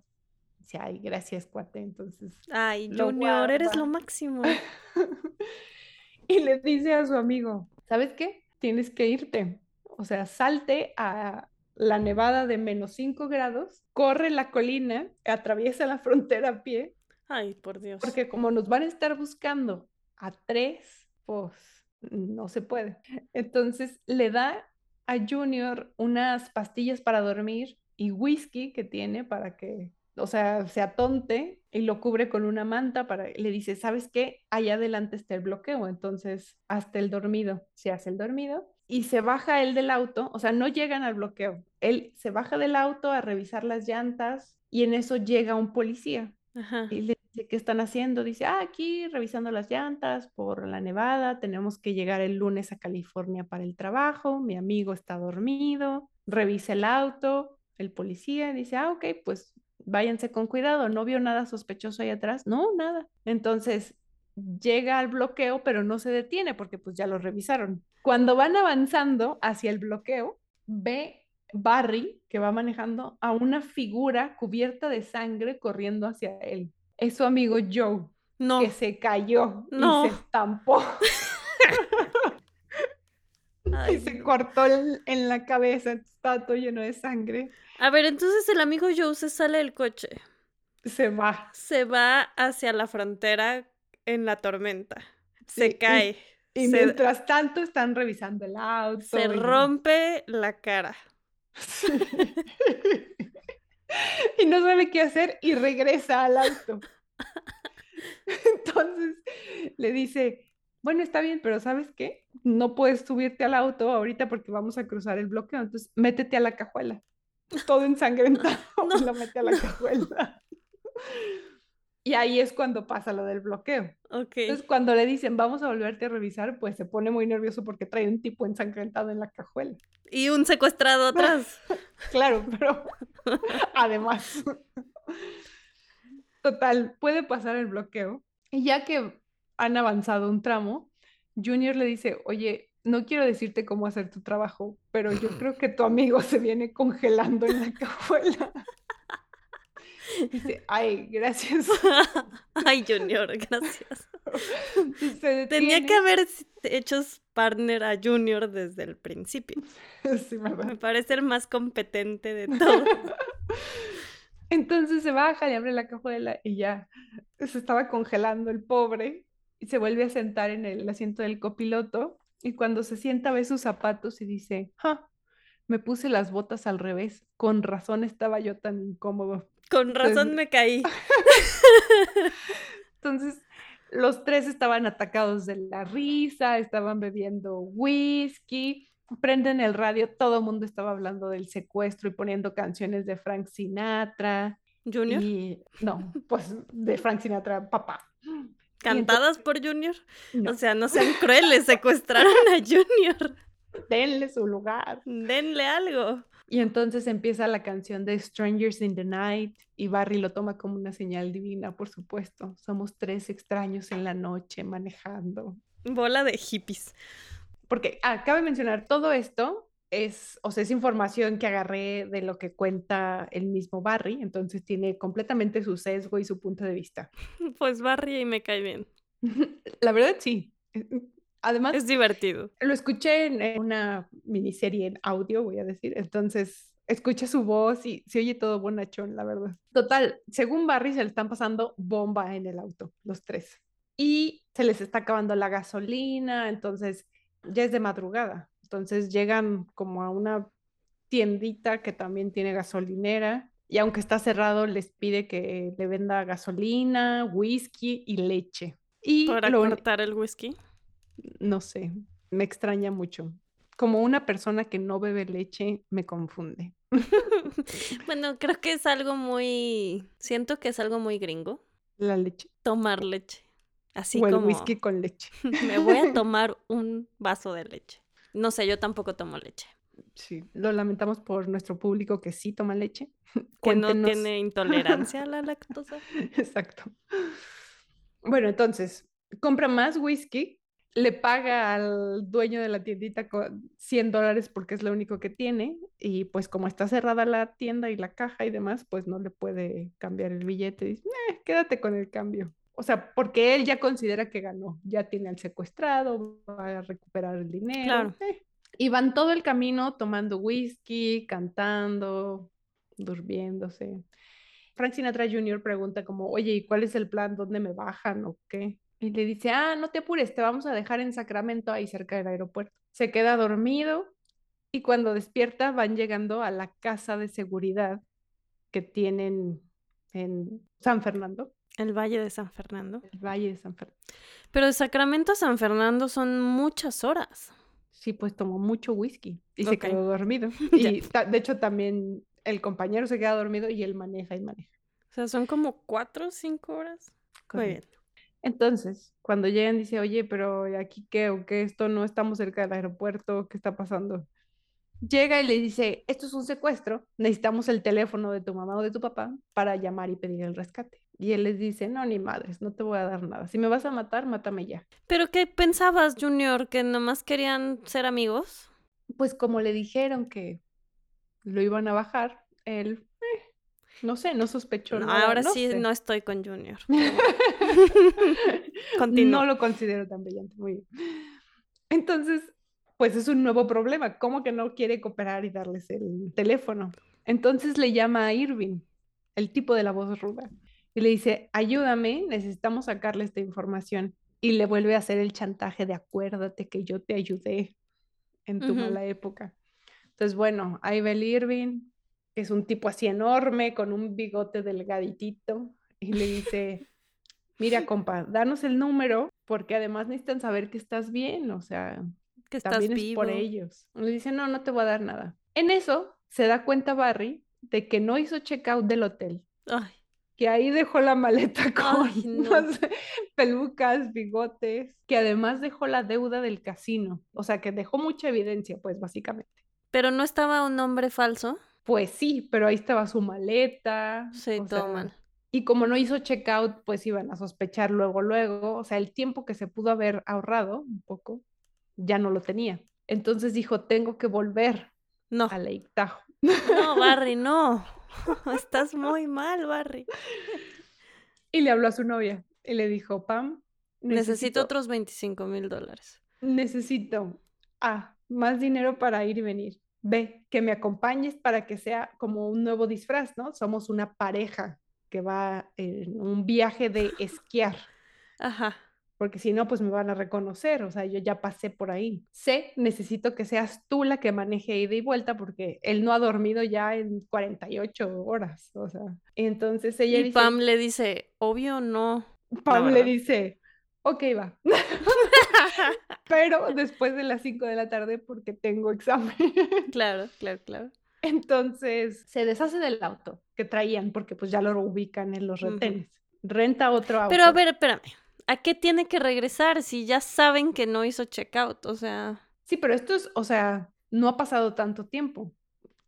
Dice, ay, gracias, cuate. Entonces, Ay, Junior, eres lo máximo. y le dice a su amigo, ¿sabes qué? Tienes que irte. O sea, salte a la nevada de menos 5 grados, corre la colina, atraviesa la frontera a pie, Ay, por Dios. porque como nos van a estar buscando a tres, pues no se puede. Entonces le da a Junior unas pastillas para dormir y whisky que tiene para que, o sea, se atonte y lo cubre con una manta para, le dice, ¿sabes qué? Allá adelante está el bloqueo, entonces hasta el dormido, se hace el dormido y se baja él del auto, o sea, no llegan al bloqueo, él se baja del auto a revisar las llantas y en eso llega un policía Ajá. y le dice, ¿qué están haciendo? Dice, ah, aquí revisando las llantas por la nevada, tenemos que llegar el lunes a California para el trabajo, mi amigo está dormido, revisa el auto, el policía dice, ah, ok, pues váyanse con cuidado, no vio nada sospechoso ahí atrás, no, nada. Entonces llega al bloqueo, pero no se detiene porque pues ya lo revisaron. Cuando van avanzando hacia el bloqueo, ve Barry, que va manejando, a una figura cubierta de sangre corriendo hacia él. Es su amigo Joe, No. que se cayó No. y se estampó. y se cortó en la cabeza, estaba todo lleno de sangre. A ver, entonces el amigo Joe se sale del coche. Se va. Se va hacia la frontera en la tormenta. se cae. Y, mientras tanto están revisando el auto. Se rompe la cara. y no sabe qué hacer y regresa al auto. Entonces le dice, bueno, está bien, pero ¿sabes qué? No puedes subirte al auto ahorita porque vamos a cruzar el bloqueo, entonces métete a la cajuela. Todo ensangrentado, no, lo mete a la cajuela. Y ahí es cuando pasa lo del bloqueo. Entonces, cuando le dicen, vamos a volverte a revisar, pues se pone muy nervioso porque trae un tipo ensangrentado en la cajuela. Y un secuestrado atrás. claro, pero además. Total, puede pasar el bloqueo. Y ya que han avanzado un tramo, Junior le dice, oye, no quiero decirte cómo hacer tu trabajo, pero yo creo que tu amigo se viene congelando en la cajuela. Dice, ay, gracias. ay, Junior, gracias. Tenía que haber hecho partner a Junior desde el principio. Sí, me parece el más competente de todos. Entonces se baja y abre la cajuela y ya se estaba congelando el pobre y se vuelve a sentar en el asiento del copiloto y cuando se sienta ve sus zapatos y dice, ¡Ja! me puse las botas al revés, con razón estaba yo tan incómodo. Con razón me caí. Entonces, los tres estaban atacados de la risa, estaban bebiendo whisky, prenden el radio, todo el mundo estaba hablando del secuestro y poniendo canciones de Frank Sinatra. ¿Junior? no, pues de Frank Sinatra, papá. ¿Cantadas por Junior? O sea, no sean crueles, secuestraron a Junior. Denle su lugar. Denle algo. Y entonces empieza la canción de Strangers in the Night y Barry lo toma como una señal divina, por supuesto. Somos tres extraños en la noche manejando. Bola de hippies. Porque, ah, cabe mencionar, todo esto es, o sea, es información que agarré de lo que cuenta el mismo Barry, entonces tiene completamente su sesgo y su punto de vista. Pues Barry y me cae bien. La verdad, sí. Además, es divertido. Lo escuché en una miniserie en audio, voy a decir, entonces escucha su voz y se oye todo bonachón, la verdad. Total, según Barry se le están pasando bomba en el auto, los tres. Y se les está acabando la gasolina, entonces ya es de madrugada. Entonces llegan como a una tiendita que también tiene gasolinera y aunque está cerrado les pide que le venda gasolina, whisky y leche. Y ¿Para cortar el whisky? No sé, me extraña mucho. Como una persona que no bebe leche me confunde. bueno, creo que es algo muy, siento que es algo muy gringo. La leche. Tomar leche. Así o el whisky con leche. me voy a tomar un vaso de leche. No sé, yo tampoco tomo leche. Sí, lo lamentamos por nuestro público que sí toma leche. Que no tiene intolerancia a la lactosa. Exacto. Bueno, entonces, compra más whisky, le paga al dueño de la tiendita 100 dólares porque es lo único que tiene y pues como está cerrada la tienda y la caja y demás, pues no le puede cambiar el billete. Dice, eh, quédate con el cambio o sea, porque él ya considera que ganó, ya tiene al secuestrado, va a recuperar el dinero. Claro. Eh, y van todo el camino tomando whisky, cantando, durmiéndose. Frank Sinatra Jr. pregunta como, oye, ¿y cuál es el plan? ¿Dónde me bajan o qué? Y le dice, ah, no te apures, te vamos a dejar en Sacramento, ahí cerca del aeropuerto. Se queda dormido y cuando despierta van llegando a la casa de seguridad que tienen en San Fernando. El Valle de San Fernando. El Valle de San Fernando. Pero de Sacramento a San Fernando son muchas horas. Sí, pues tomó mucho whisky y se quedó dormido. Y de hecho también el compañero se queda dormido y él maneja y maneja. O sea, son como cuatro o cinco horas. Muy bien. Entonces, cuando llegan, dice, oye, pero aquí qué o qué, esto no estamos cerca del aeropuerto, ¿qué está pasando? Llega y le dice, esto es un secuestro, necesitamos el teléfono de tu mamá o de tu papá para llamar y pedir el rescate. Y él les dice, no, ni madres, no te voy a dar nada. Si me vas a matar, mátame ya. ¿Pero qué pensabas, Junior? ¿Que nomás querían ser amigos? Pues como le dijeron que lo iban a bajar, él, eh, no sé, no sospechó nada. Ahora sí no estoy con Junior. no lo considero tan brillante, muy bien. Entonces, pues es un nuevo problema. ¿Cómo que no quiere cooperar y darles el teléfono? Entonces le llama a Irving, el tipo de la voz ruda, y le dice, ayúdame, necesitamos sacarle esta información. Y le vuelve a hacer el chantaje de acuérdate que yo te ayudé en tu mala época. Entonces, bueno, ahí va el Irving, que es un tipo así enorme, con un bigote delgaditito, y le dice, mira, compa, danos el número, porque además necesitan saber que estás bien, o sea, que estás también vivo. es por ellos. Le dice, no, no te voy a dar nada. En eso se da cuenta Barry de que no hizo checkout del hotel, Ay, que ahí dejó la maleta con Ay, no. unas pelucas, bigotes, que además dejó la deuda del casino, o sea, que dejó mucha evidencia, pues básicamente. pero no estaba un nombre falso. Pues sí, pero ahí estaba su maleta. Sí, sea, mal. Y como no hizo checkout, pues iban a sospechar luego, luego. O sea, el tiempo que se pudo haber ahorrado un poco, ya no lo tenía. Entonces dijo, tengo que volver No, a Lake Tahoe. no, Barry, no. Estás muy mal, Barry. Y le habló a su novia y le dijo, Pam, Necesito otros 25 mil dólares. necesito A, más dinero para ir y venir. B, que me acompañes para que sea como un nuevo disfraz, ¿no? Somos una pareja que va en un viaje de esquiar. Ajá. Porque si no, pues me van a reconocer, o sea, yo ya pasé por ahí. C, necesito que seas tú la que maneje ida y vuelta, porque él no ha dormido ya en 48 horas, o sea. Entonces ella Y dice, Pam le dice, obvio no. Pam le dice, ok, va, pero después de las 5 de la tarde porque tengo examen. Claro, claro, claro. Entonces se deshace del auto que traían, porque pues ya lo ubican en los retenes. Renta otro auto. Pero a ver, espérame. ¿A qué tiene que regresar si ya saben que no hizo checkout? O sea, Sí, pero esto es, o sea, no ha pasado tanto tiempo.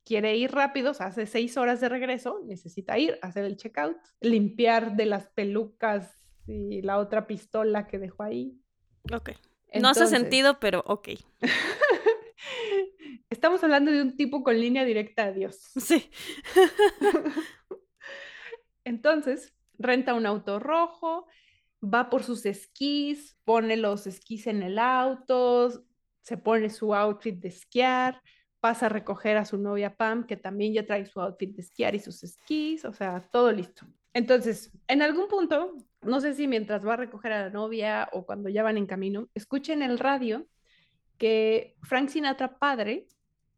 Quiere ir rápido, o sea, hace seis horas de regreso, necesita ir, hacer el checkout, limpiar de las pelucas y la otra pistola que dejó ahí. ok. no hace Entonces, sentido, pero ok. Estamos hablando de un tipo con línea directa a Dios. Sí. Entonces, renta un auto rojo, va por sus esquís, pone los esquís en el auto, se pone su outfit de esquiar, pasa a recoger a su novia Pam, que también ya trae su outfit de esquiar y sus esquís, o sea, todo listo. Entonces, en algún punto, no sé si mientras va a recoger a la novia o cuando ya van en camino, escuchen el radio que Frank Sinatra padre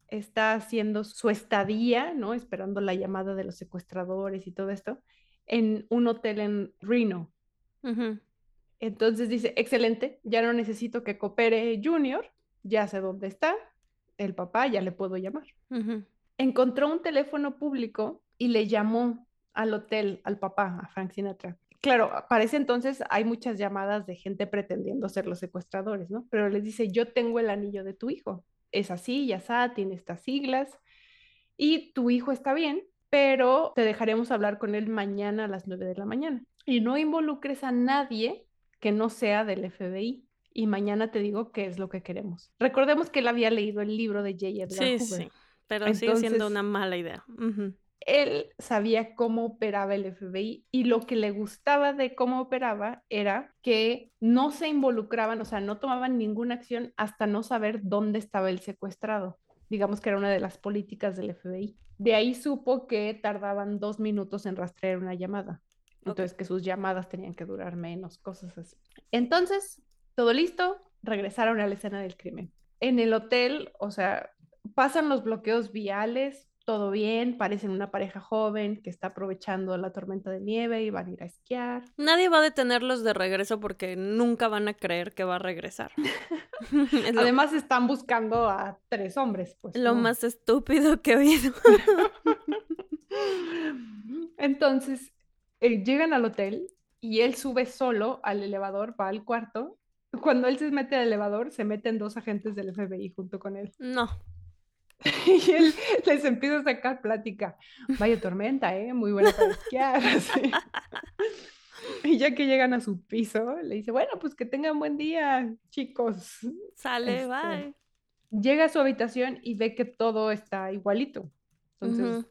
está haciendo su estadía, ¿no? Esperando la llamada de los secuestradores y todo esto, en un hotel en Reno. Entonces dice, excelente, ya no necesito que coopere Junior, ya sé dónde está, el papá ya le puedo llamar. Encontró un teléfono público y le llamó al hotel, al papá, a Frank Sinatra. Claro, para ese entonces hay muchas llamadas de gente pretendiendo ser los secuestradores, ¿no? Pero les dice, yo tengo el anillo de tu hijo, es así, ya está, tiene estas siglas, y tu hijo está bien, pero te dejaremos hablar con él mañana a las 9 de la mañana. Y no involucres a nadie que no sea del FBI. Y mañana te digo qué es lo que queremos. Recordemos que él había leído el libro de J. Edgar Sí, Hoover. sí. Pero sigue siendo una mala idea. Él sabía cómo operaba el FBI y lo que le gustaba de cómo operaba era que no se involucraban, o sea, no tomaban ninguna acción hasta no saber dónde estaba el secuestrado. Digamos que era una de las políticas del FBI. De ahí supo que tardaban dos minutos en rastrear una llamada. Entonces, que sus llamadas tenían que durar menos, cosas así. Entonces, todo listo, regresaron a la escena del crimen. En el hotel, o sea, pasan los bloqueos viales, todo bien, parecen una pareja joven que está aprovechando la tormenta de nieve y van a ir a esquiar. Nadie va a detenerlos de regreso porque nunca van a creer que va a regresar. Además, están buscando a tres hombres, pues. lo ¿no? más estúpido que he oído. Entonces, eh, llegan al hotel y él sube solo al elevador, va al cuarto. Cuando él se mete al elevador, se meten dos agentes del FBI junto con él. No. Y él les empieza a sacar plática. Vaya tormenta, ¿eh? Muy buena para esquiar. así. Y ya que llegan a su piso, le dice, bueno, pues que tengan buen día, chicos. Sale, Este, bye. Llega a su habitación y ve que todo está igualito. Entonces, Ujú.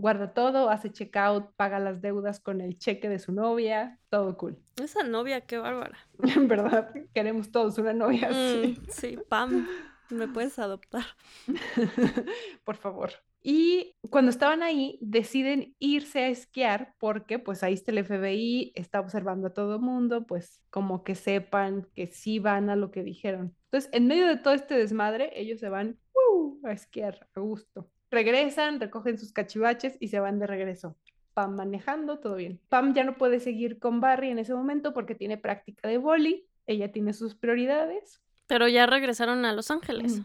Guarda todo, hace checkout, paga las deudas con el cheque de su novia, todo cool. Esa novia, qué bárbara. En verdad, queremos todos una novia así. Mm, sí, Pam. Me puedes adoptar. Por favor. Y cuando estaban ahí, deciden irse a esquiar porque pues ahí está el FBI, está observando a todo mundo, pues como que sepan que sí van a lo que dijeron. Entonces, en medio de todo este desmadre, ellos se van uh, a esquiar a gusto. Regresan, recogen sus cachivaches y se van de regreso. Pam manejando, todo bien. Pam ya no puede seguir con Barry en ese momento porque tiene práctica de boli, ella tiene sus prioridades. Pero ya regresaron a Los Ángeles.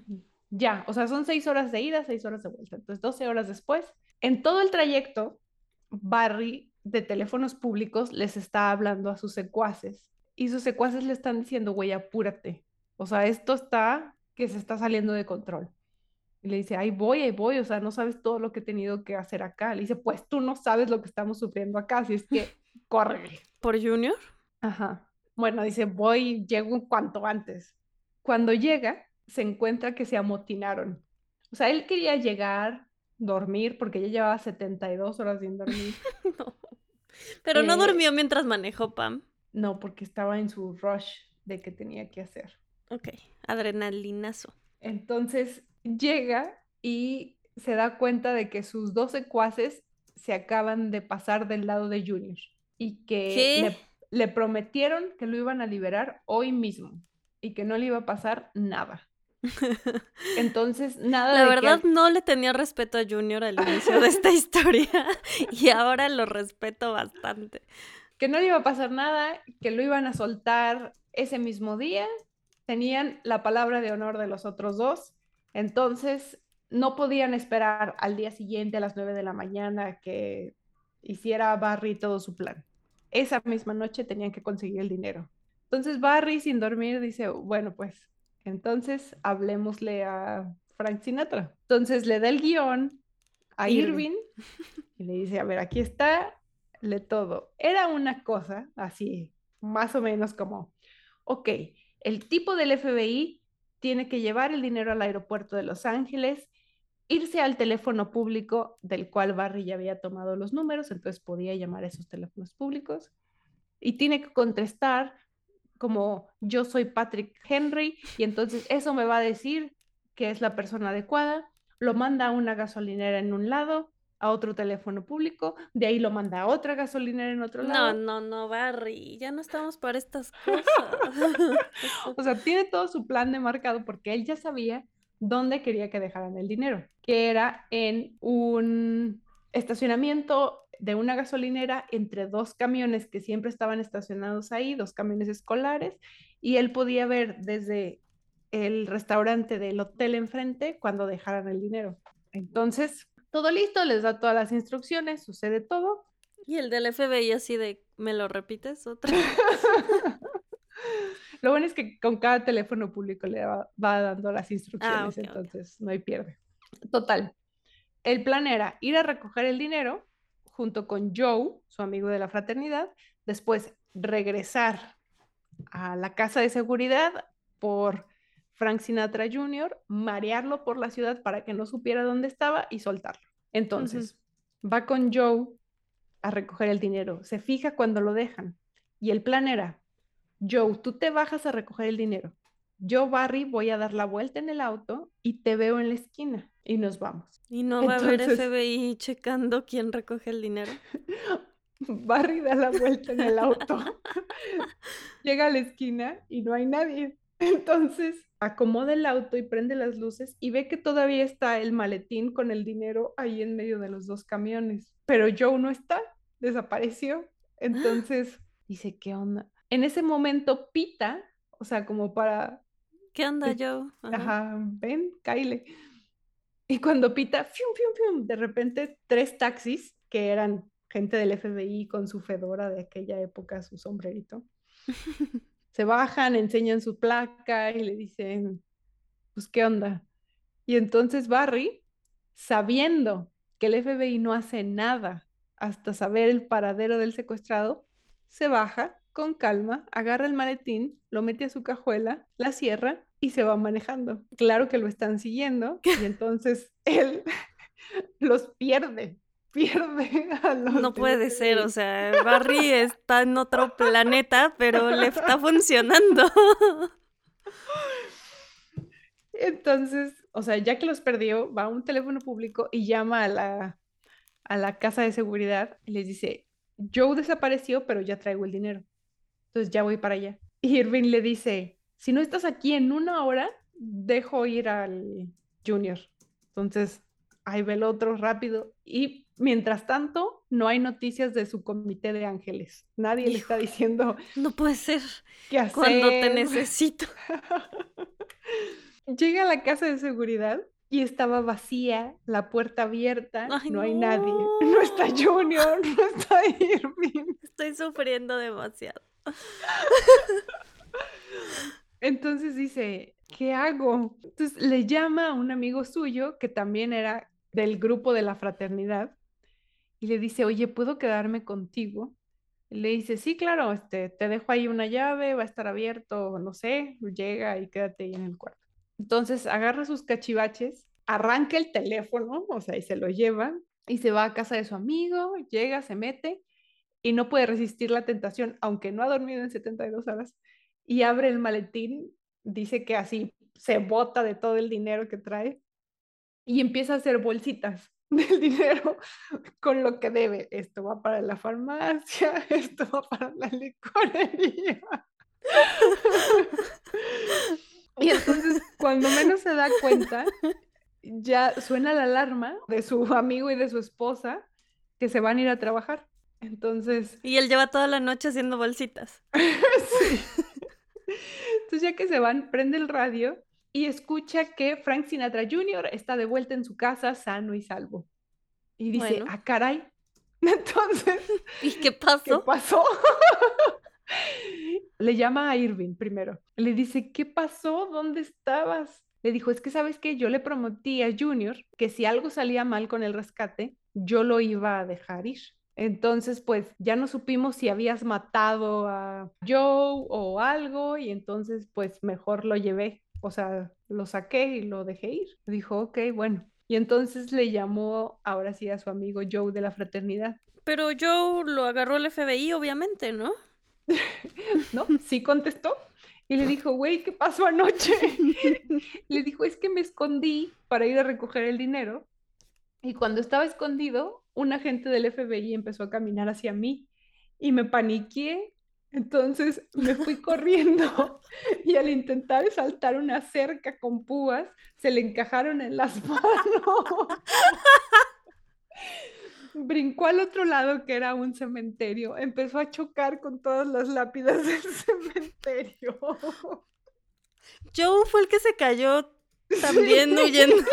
Ya, o sea, son seis horas de ida, seis horas de vuelta. Entonces, 12 horas después, en todo el trayecto, Barry de teléfonos públicos les está hablando a sus secuaces y sus secuaces le están diciendo, güey, apúrate. O sea, esto está que se está saliendo de control. Y le dice, ahí voy, ahí voy, o sea, no sabes todo lo que he tenido que hacer acá. Le dice, pues tú no sabes lo que estamos sufriendo acá, así es que corre. ¿Por Junior? Ajá. Bueno, dice, voy, llego cuanto antes. Cuando llega, se encuentra que se amotinaron. O sea, él quería llegar, dormir, porque ya llevaba 72 horas sin dormir. no. Pero no Eh, durmió mientras manejó Pam. No, porque estaba en su rush de que tenía que hacer. Ok, adrenalinazo. Entonces llega y se da cuenta de que sus dos secuaces se acaban de pasar del lado de Junior y que le, le prometieron que lo iban a liberar hoy mismo y que no le iba a pasar nada. Entonces, nada La de verdad no le tenía respeto a Junior al inicio de esta historia y ahora lo respeto bastante. que no le iba a pasar nada, que lo iban a soltar ese mismo día. Tenían la palabra de honor de los otros dos. Entonces, no podían esperar al día siguiente a las 9 de la mañana que hiciera Barry todo su plan. Esa misma noche tenían que conseguir el dinero. Entonces, Barry, sin dormir, dice, bueno, pues, entonces hablemosle a Frank Sinatra. Entonces, le da el guion a Irving. Irving y le dice, a ver, aquí está, le todo. Era una cosa así, más o menos como, ok, el tipo del FBI tiene que llevar el dinero al aeropuerto de Los Ángeles, irse al teléfono público del cual Barry ya había tomado los números, entonces podía llamar a esos teléfonos públicos, y tiene que contestar como yo soy Patrick Henry, y entonces eso me va a decir que es la persona adecuada, lo manda a una gasolinera en un lado, a otro teléfono público, de ahí lo manda a otra gasolinera en otro No, lado. no, no, Barry, ya no estamos para estas cosas. O sea, tiene todo su plan de marcado porque él ya sabía dónde quería que dejaran el dinero, que era en un estacionamiento de una gasolinera entre dos camiones que siempre estaban estacionados ahí, dos camiones escolares, y él podía ver desde el restaurante del hotel enfrente cuando dejaran el dinero. Entonces, todo listo, les da todas las instrucciones, sucede todo, Y el del FBI así de, ¿me lo repites otra? Lo bueno es que con cada teléfono público le va, va dando las instrucciones, Ah, entonces no hay pierde. Total. El plan era ir a recoger el dinero junto con Joe, su amigo de la fraternidad, después regresar a la casa de seguridad por Frank Sinatra Jr., marearlo por la ciudad para que no supiera dónde estaba y soltarlo. Entonces, va con Joe a recoger el dinero, se fija cuando lo dejan y el plan era, Joe, tú te bajas a recoger el dinero. Yo, Barry, voy a dar la vuelta en el auto y te veo en la esquina y nos vamos. Y no va a haber Entonces- FBI checando quién recoge el dinero. Barry da la vuelta en el auto, llega a la esquina y no hay nadie. Entonces acomoda el auto y prende las luces y ve que todavía está el maletín con el dinero ahí en medio de los dos camiones. Pero Joe no está, desapareció. Entonces dice, ¿qué onda? En ese momento pita, o sea, como para ¿Qué onda, Joe? Ajá. Ajá, ven, Kyle. Y cuando pita, fium, fium, fium, de repente tres taxis que eran gente del FBI con su fedora de aquella época, su sombrerito, se bajan, enseñan su placa y le dicen, pues, ¿qué onda? Y entonces Barry, sabiendo que el FBI no hace nada hasta saber el paradero del secuestrado, se baja con calma, agarra el maletín, lo mete a su cajuela, la cierra y se va manejando. Claro que lo están siguiendo y entonces él los pierde, pierde a los No puede ser, o sea, Barry está en otro planeta, pero le está funcionando. Entonces, o sea, ya que los perdió, va a un teléfono público y llama a la, a la casa de seguridad y les dice, Joe desapareció, pero ya traigo el dinero. Entonces ya voy para allá. Y Irving le dice, si no estás aquí en una hora, dejo ir al Junior. Entonces, ahí ve el otro rápido. Y mientras tanto, no hay noticias de su comité de ángeles. Nadie le está diciendo. No puede ser. ¿Qué hacer? Cuando te necesito. Llega a la casa de seguridad y estaba vacía, la puerta abierta, no, hay nadie. No está Junior, no está Irving. Estoy sufriendo demasiado. Entonces dice, ¿qué hago? Entonces le llama a un amigo suyo que también era del grupo de la fraternidad y le dice, oye, ¿puedo quedarme contigo? le dice, sí, claro, este, te dejo ahí una llave, va a estar abierto, no sé, llega y quédate ahí en el cuarto. Entonces agarra sus cachivaches, arranca el teléfono, o sea, y se lo lleva y se va a casa de su amigo, llega, se mete y no puede resistir la tentación, aunque no ha dormido en 72 horas, y abre el maletín, dice que así se bota de todo el dinero que trae y empieza a hacer bolsitas del dinero con lo que debe. Esto va para la farmacia, esto va para la licorería. Y entonces, cuando menos se da cuenta, ya suena la alarma de su amigo y de su esposa que se van a ir a trabajar. Entonces. Y él lleva toda la noche haciendo bolsitas. sí. Entonces, ya que se van, prende el radio y escucha que Frank Sinatra Jr. está de vuelta en su casa sano y salvo. Y dice, ah, caray. Entonces. ¿Y qué pasó? ¿Qué pasó? Le llama a Irving primero. Le dice, ¿qué pasó? ¿Dónde estabas? Le dijo, es que sabes que yo le prometí a Junior que si algo salía mal con el rescate, yo lo iba a dejar ir. Entonces, pues ya no supimos si habías matado a Joe o algo y entonces, pues mejor lo llevé. O sea, lo saqué y lo dejé ir. Dijo, ok, bueno. Y entonces le llamó ahora sí a su amigo Joe de la fraternidad. Pero Joe lo agarró el FBI, obviamente, ¿no? ¿no? Sí contestó. Y le dijo, güey, ¿qué pasó anoche? le dijo, es que me escondí para ir a recoger el dinero. Y cuando estaba escondido, un agente del FBI empezó a caminar hacia mí y me paniqué. Entonces me fui corriendo y al intentar saltar una cerca con púas, se le encajaron en las manos brincó al otro lado, que era un cementerio, empezó a chocar con todas las lápidas del cementerio. Joe fue el que se cayó también huyendo.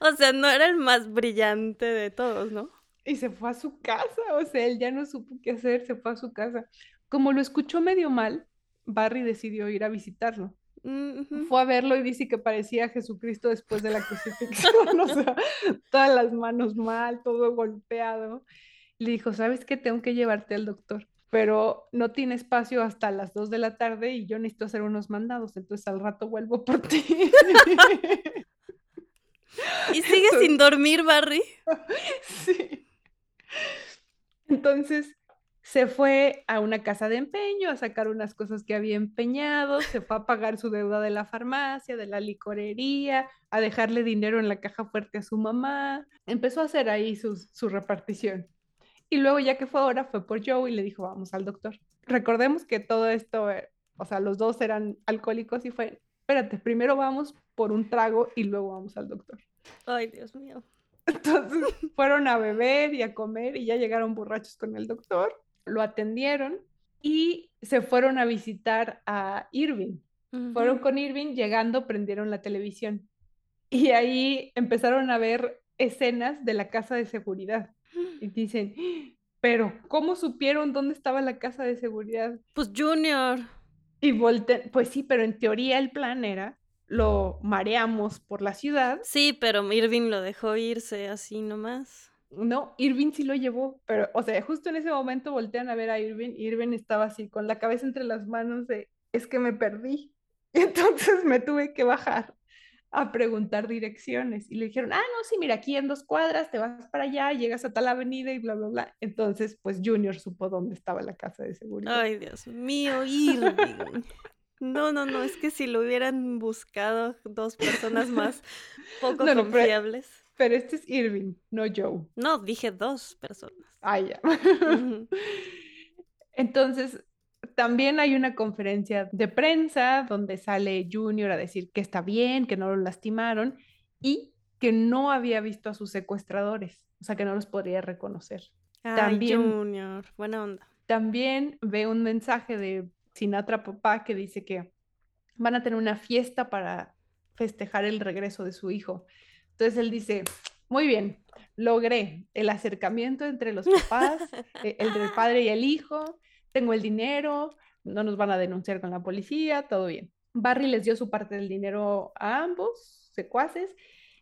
o sea, no era el más brillante de todos, ¿no? Y se fue a su casa, o sea, él ya no supo qué hacer, se fue a su casa. Como lo escuchó medio mal, Barry decidió ir a visitarlo. Fue a verlo y dice que parecía Jesucristo después de la crucifixión, o sea, todas las manos mal, todo golpeado. Le dijo, ¿sabes qué? Tengo que llevarte al doctor, pero no tiene espacio hasta las 2 de la tarde y yo necesito hacer unos mandados, entonces al rato vuelvo por ti. ¿Y sigue sin dormir, Barry? Sí. Entonces, se fue a una casa de empeño a sacar unas cosas que había empeñado, se fue a pagar su deuda de la farmacia, de la licorería, a dejarle dinero en la caja fuerte a su mamá. Empezó a hacer ahí su, su repartición. Y luego ya que fue ahora, fue por Joe y le dijo, vamos al doctor. Recordemos que todo esto, eh, o sea, los dos eran alcohólicos y fue, espérate, primero vamos por un trago y luego vamos al doctor. Ay, Dios mío. Entonces fueron a beber y a comer y ya llegaron borrachos con el doctor lo atendieron y se fueron a visitar a Irving. Fueron con Irving, llegando prendieron la televisión y ahí empezaron a ver escenas de la casa de seguridad. Y dicen, pero ¿cómo supieron dónde estaba la casa de seguridad? Pues Junior. Y volte pues sí, pero en teoría el plan era lo mareamos por la ciudad. Sí, pero Irving lo dejó irse así nomás. No, Irving sí lo llevó, pero, o sea, justo en ese momento voltean a ver a Irving y Irving estaba así, con la cabeza entre las manos de, es que me perdí. Y entonces me tuve que bajar a preguntar direcciones y le dijeron, ah, no, sí, mira, aquí en dos cuadras, te vas para allá, llegas a tal avenida y bla, bla, bla. Entonces, pues Junior supo dónde estaba la casa de seguridad. Ay, Dios mío, Irving. No, no, no, es que si lo hubieran buscado dos personas más poco No, no, pero- confiables. Pero este es Irving, no Joe. No, dije dos personas. Ah, ya. Entonces, también hay una conferencia de prensa donde sale Junior a decir que está bien, que no lo lastimaron y que no había visto a sus secuestradores, o sea, que no los podría reconocer. Ay, También- Junior, buena onda. También ve un mensaje de Sinatra papá que dice que van a tener una fiesta para festejar el regreso de su hijo. Entonces él dice, muy bien, logré el acercamiento entre los papás, e- el del padre y el hijo, tengo el dinero, no nos van a denunciar con la policía, todo bien. Barry les dio su parte del dinero a ambos secuaces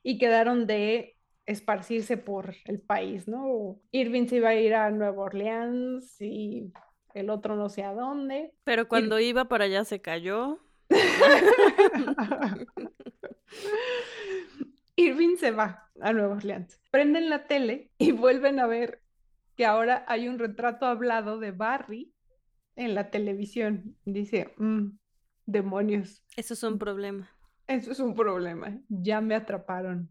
y quedaron de esparcirse por el país, ¿no? Irving se iba a ir a Nueva Orleans y el otro no sé a dónde. Pero cuando iba para allá se cayó. Irving se va a Nueva Orleans. Prenden la tele y vuelven a ver que ahora hay un retrato hablado de Barry en la televisión. Dice, "Mm, demonios, Eso es un problema. eso es un problema, ya me atraparon.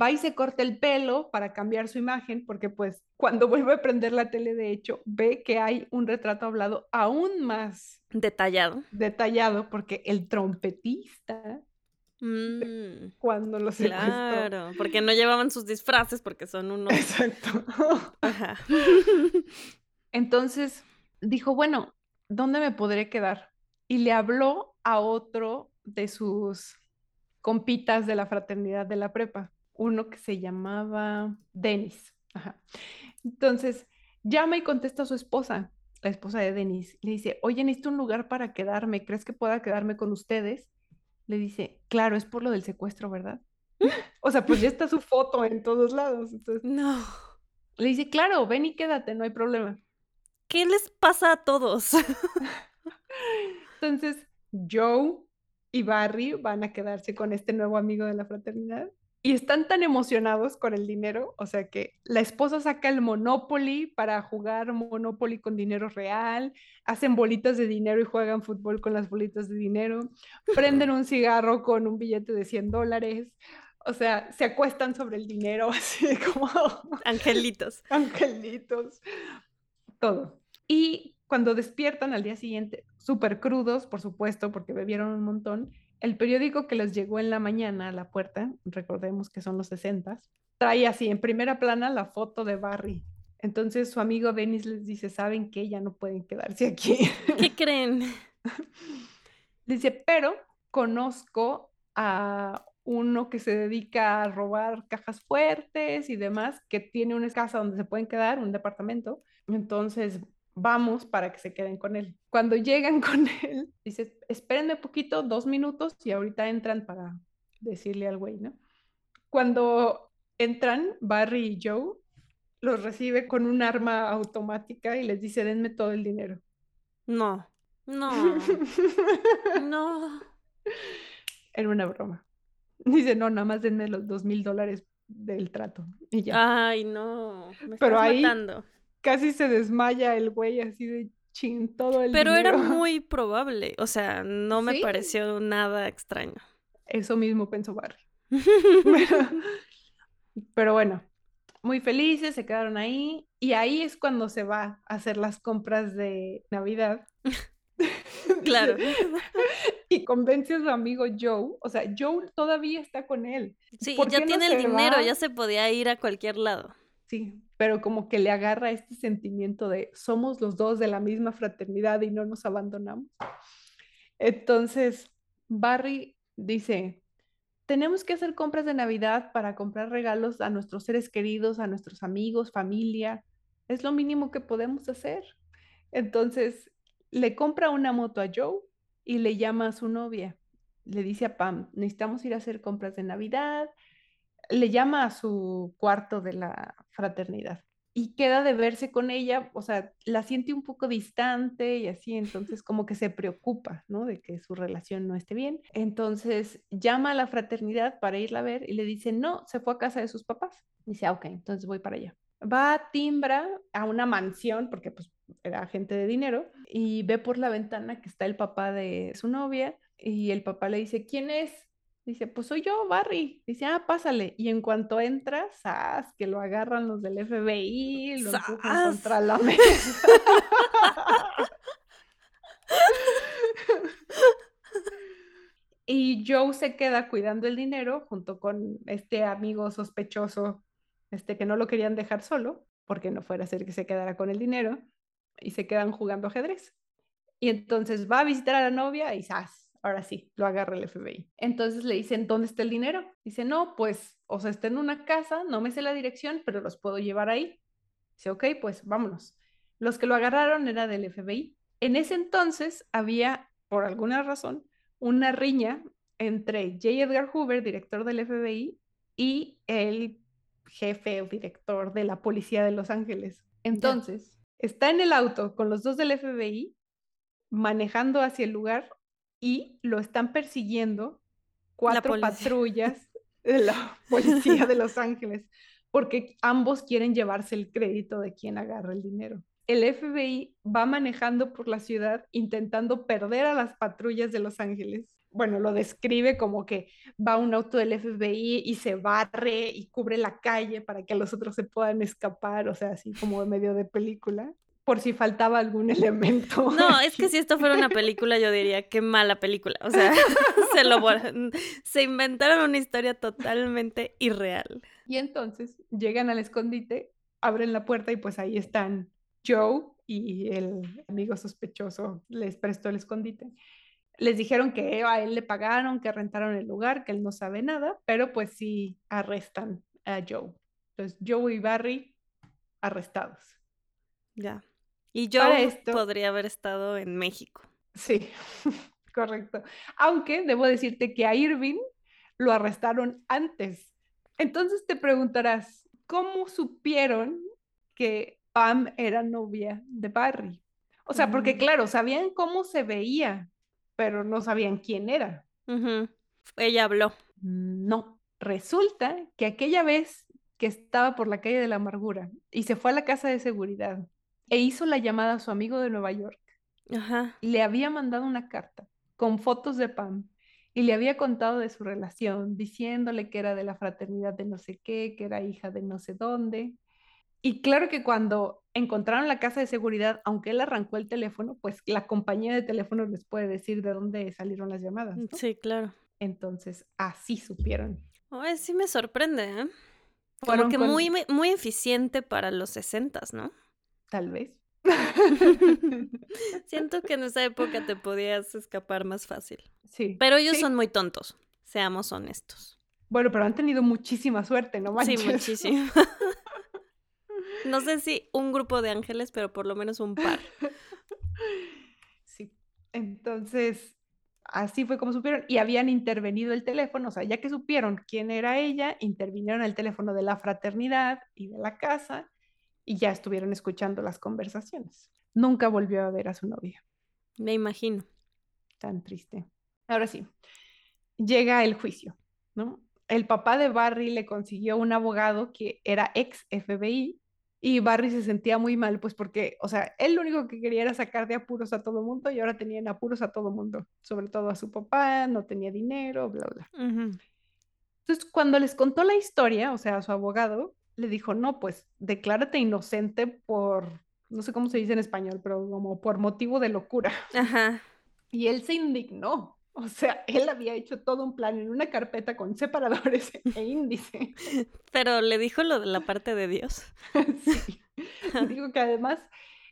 Va y se corta el pelo para cambiar su imagen, porque pues cuando vuelve a prender la tele, de hecho, ve que hay un retrato hablado aún más Detallado. detallado, porque el trompetista, Mm, cuando lo secuestró, claro, porque no llevaban sus disfraces porque son unos... Exacto. Ajá. Entonces dijo, bueno, ¿dónde me podré quedar? Y le habló a otro de sus compitas de la fraternidad de la prepa, uno que se llamaba Denis. Ajá. Entonces llama y contesta a su esposa, la esposa de Denis. Le dice, oye, necesito un lugar para quedarme, ¿crees que pueda quedarme con ustedes? Le dice, claro, es por lo del secuestro, ¿verdad? O sea, pues ya está su foto en todos lados. Entonces No. le dice, claro, ven y quédate, no hay problema. ¿Qué les pasa a todos? Entonces, Joe y Barry van a quedarse con este nuevo amigo de la fraternidad y están tan emocionados con el dinero, o sea que la esposa saca el Monopoly para jugar Monopoly con dinero real, hacen bolitas de dinero y juegan fútbol con las bolitas de dinero, prenden un cigarro con un billete de 100 dólares, o sea, se acuestan sobre el dinero así como Angelitos. angelitos, todo. Y cuando despiertan al día siguiente, súper crudos, por supuesto, porque bebieron un montón, el periódico que les llegó en la mañana a la puerta, recordemos que son los 60, trae así en primera plana la foto de Barry. Entonces su amigo Dennis les dice, ¿saben qué? Ya no pueden quedarse aquí. ¿Qué creen? Dice, pero conozco a uno que se dedica a robar cajas fuertes y demás, que tiene una casa donde se pueden quedar, un departamento. Entonces, vamos para que se queden con él. Cuando llegan con él, dice, espérenme poquito, dos minutos, y ahorita entran para decirle al güey, ¿no? Cuando entran, Barry y Joe los recibe con un arma automática y les dice, denme todo el dinero. No. No. No. Era una broma. Dice, no, nada más denme los dos mil dólares del trato. Y ya. Ay, no. Me Pero estás ahí- matando. Casi se desmaya el güey así de chin todo el Pero era muy probable. O sea, no me Sí. pareció nada extraño. Eso mismo pensó Barry. Pero, pero bueno, muy felices, se quedaron ahí. Y ahí es cuando se va a hacer las compras de Navidad. Claro. Y convence a su amigo Joe. O sea, Joe todavía está con él. Sí, ¿Por ya no tiene el dinero, va? ya se podía ir a cualquier lado. Sí, pero como que le agarra este sentimiento de somos los dos de la misma fraternidad y no nos abandonamos. Entonces, Barry dice, tenemos que hacer compras de Navidad para comprar regalos a nuestros seres queridos, a nuestros amigos, familia. Es lo mínimo que podemos hacer. Entonces, le compra una moto a Joe y le llama a su novia. Le dice a Pam, necesitamos ir a hacer compras de Navidad. Le llama a su cuarto de la fraternidad y queda de verse con ella, o sea, la siente un poco distante y así, entonces como que se preocupa, ¿no? De que su relación no esté bien. Entonces llama a la fraternidad para irla a ver y le dice, no, se fue a casa de sus papás. Dice, ah, ok, entonces voy para allá. va, timbra a una mansión, porque pues era gente de dinero, y ve por la ventana que está el papá de su novia, y el papá le dice, ¿quién es? Dice, pues soy yo, Barry. Dice, ah, pásale. Y en cuanto entra, ¡zas! que lo agarran los del FBI, lo empujan contra la mesa. y Joe se queda cuidando el dinero junto con este amigo sospechoso, este que no lo querían dejar solo, porque no fuera a ser que se quedara con el dinero, y se quedan jugando ajedrez. Y entonces va a visitar a la novia y ¡zas! Ahora sí, lo agarra el FBI. Entonces le dicen, ¿dónde está el dinero? Dice, no, pues, o sea, está en una casa, no me sé la dirección, pero los puedo llevar ahí. Dice, ok, pues vámonos. Los que lo agarraron era del FBI. En ese entonces había, por alguna razón, una riña entre J. Edgar Hoover, director del FBI, y el jefe o director de la policía de Los Ángeles. Entonces, está en el auto con los dos del FBI manejando hacia el lugar y lo están persiguiendo cuatro patrullas de la policía de Los Ángeles, porque ambos quieren llevarse el crédito de quien agarra el dinero. El FBI va manejando por la ciudad intentando perder a las patrullas de Los Ángeles. Bueno, lo describe como que va un auto del FBI y se barre y cubre la calle para que los otros se puedan escapar, o sea, así como en medio de película por si faltaba algún elemento. No, es que si esto fuera una película, yo diría qué mala película. O sea, se, lo, se inventaron una historia totalmente irreal. Y entonces llegan al escondite, abren la puerta y pues ahí están Joe y el amigo sospechoso les prestó el escondite. Les dijeron que a él le pagaron, que rentaron el lugar, que él no sabe nada, pero pues sí arrestan a Joe. Entonces Joe y Barry arrestados. Ya. Y yo podría haber estado en México. Sí, correcto. Aunque debo decirte que a Irving lo arrestaron antes. Entonces te preguntarás, ¿cómo supieron que Pam era novia de Barry? O sea, porque claro, sabían cómo se veía, pero no sabían quién era. Ella habló. No, resulta que aquella vez que estaba por la calle de la amargura y se fue a la casa de seguridad e hizo la llamada a su amigo de Nueva York. Ajá. Le había mandado una carta con fotos de Pam y le había contado de su relación, diciéndole que era de la fraternidad de no sé qué, que era hija de no sé dónde. Y claro que cuando encontraron la casa de seguridad, aunque él arrancó el teléfono, pues la compañía de teléfono les puede decir de dónde salieron las llamadas. Sí, claro. Entonces, así supieron. Ay, sí me sorprende, ¿eh? Como que muy, muy eficiente para los sesentas, ¿no? Tal vez. Siento que en esa época te podías escapar más fácil. Sí. Pero ellos son muy tontos, seamos honestos. Bueno, pero han tenido muchísima suerte, ¿no Sí, muchísimo. no sé si un grupo de ángeles, pero por lo menos un par. Sí. Entonces, así fue como supieron y habían intervenido el teléfono, o sea, ya que supieron quién era ella, intervinieron el teléfono de la fraternidad y de la casa y ya estuvieron escuchando las conversaciones. Nunca volvió a ver a su novia. Me imagino. Tan triste. Ahora sí, llega el juicio, ¿no? El papá de Barry le consiguió un abogado que era ex FBI y Barry se sentía muy mal, pues porque, o sea, él lo único que quería era sacar de apuros a todo mundo y ahora tenía en apuros a todo mundo, sobre todo a su papá, no tenía dinero, bla, bla. Entonces, cuando les contó la historia, o sea, a su abogado, le dijo, no, pues declárate inocente por, no sé cómo se dice en español, pero como por motivo de locura. Ajá. Y él se indignó. O sea, él había hecho todo un plan en una carpeta con separadores e índice. Pero le dijo lo de la parte de Dios. sí. Dijo que además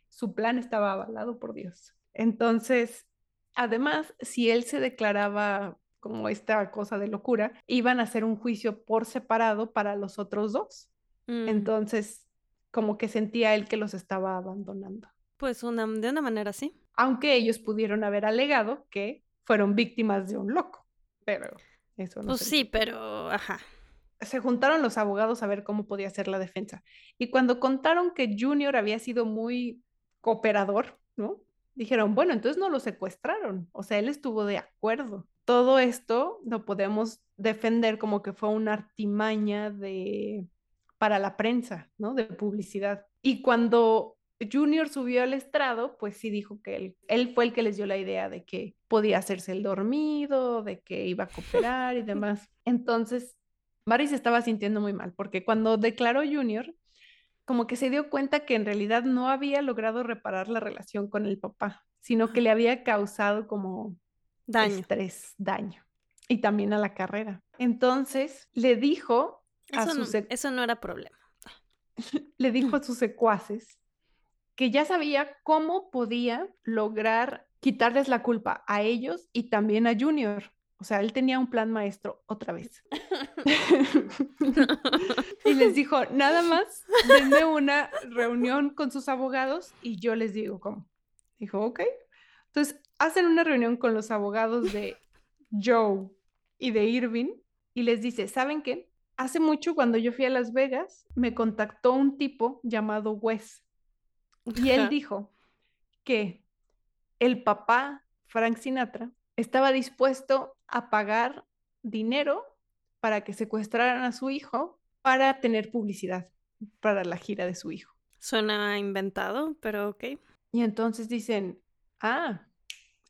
su plan estaba avalado por Dios. Entonces, además, si él se declaraba como esta cosa de locura, iban a hacer un juicio por separado para los otros dos. Mm. Entonces, como que sentía él que los estaba abandonando. Pues una, de una manera sí. Aunque ellos pudieron haber alegado que fueron víctimas de un loco, pero eso no. Pues sí, pero, ajá. Se juntaron los abogados a ver cómo podía ser la defensa. Y cuando contaron que Junior había sido muy cooperador, ¿no? Dijeron, bueno, entonces no lo secuestraron. O sea, él estuvo de acuerdo. Todo esto lo podemos defender como que fue una artimaña de para la prensa, ¿no? De publicidad. Y cuando Junior subió al estrado, pues sí dijo que él, él fue el que les dio la idea de que podía hacerse el dormido, de que iba a cooperar y demás. Entonces, Barry se estaba sintiendo muy mal, porque cuando declaró Junior, como que se dio cuenta que en realidad no había logrado reparar la relación con el papá, sino que le había causado como daño. estrés, daño, y también a la carrera. Entonces, le dijo a Eso, no, eso no era problema. le dijo a sus secuaces que ya sabía cómo podía lograr quitarles la culpa a ellos y también a Junior. O sea, él tenía un plan maestro otra vez. y les dijo, nada más, denme una reunión con sus abogados y yo les digo cómo. Dijo, ok. Entonces, hacen una reunión con los abogados de Joe y de Irving y les dice, ¿saben qué? Hace mucho cuando yo fui a Las Vegas, me contactó un tipo llamado Wes y él dijo que el papá, Frank Sinatra, estaba dispuesto a pagar dinero para que secuestraran a su hijo para tener publicidad para la gira de su hijo. Suena inventado, pero ok. Y entonces dicen, ah,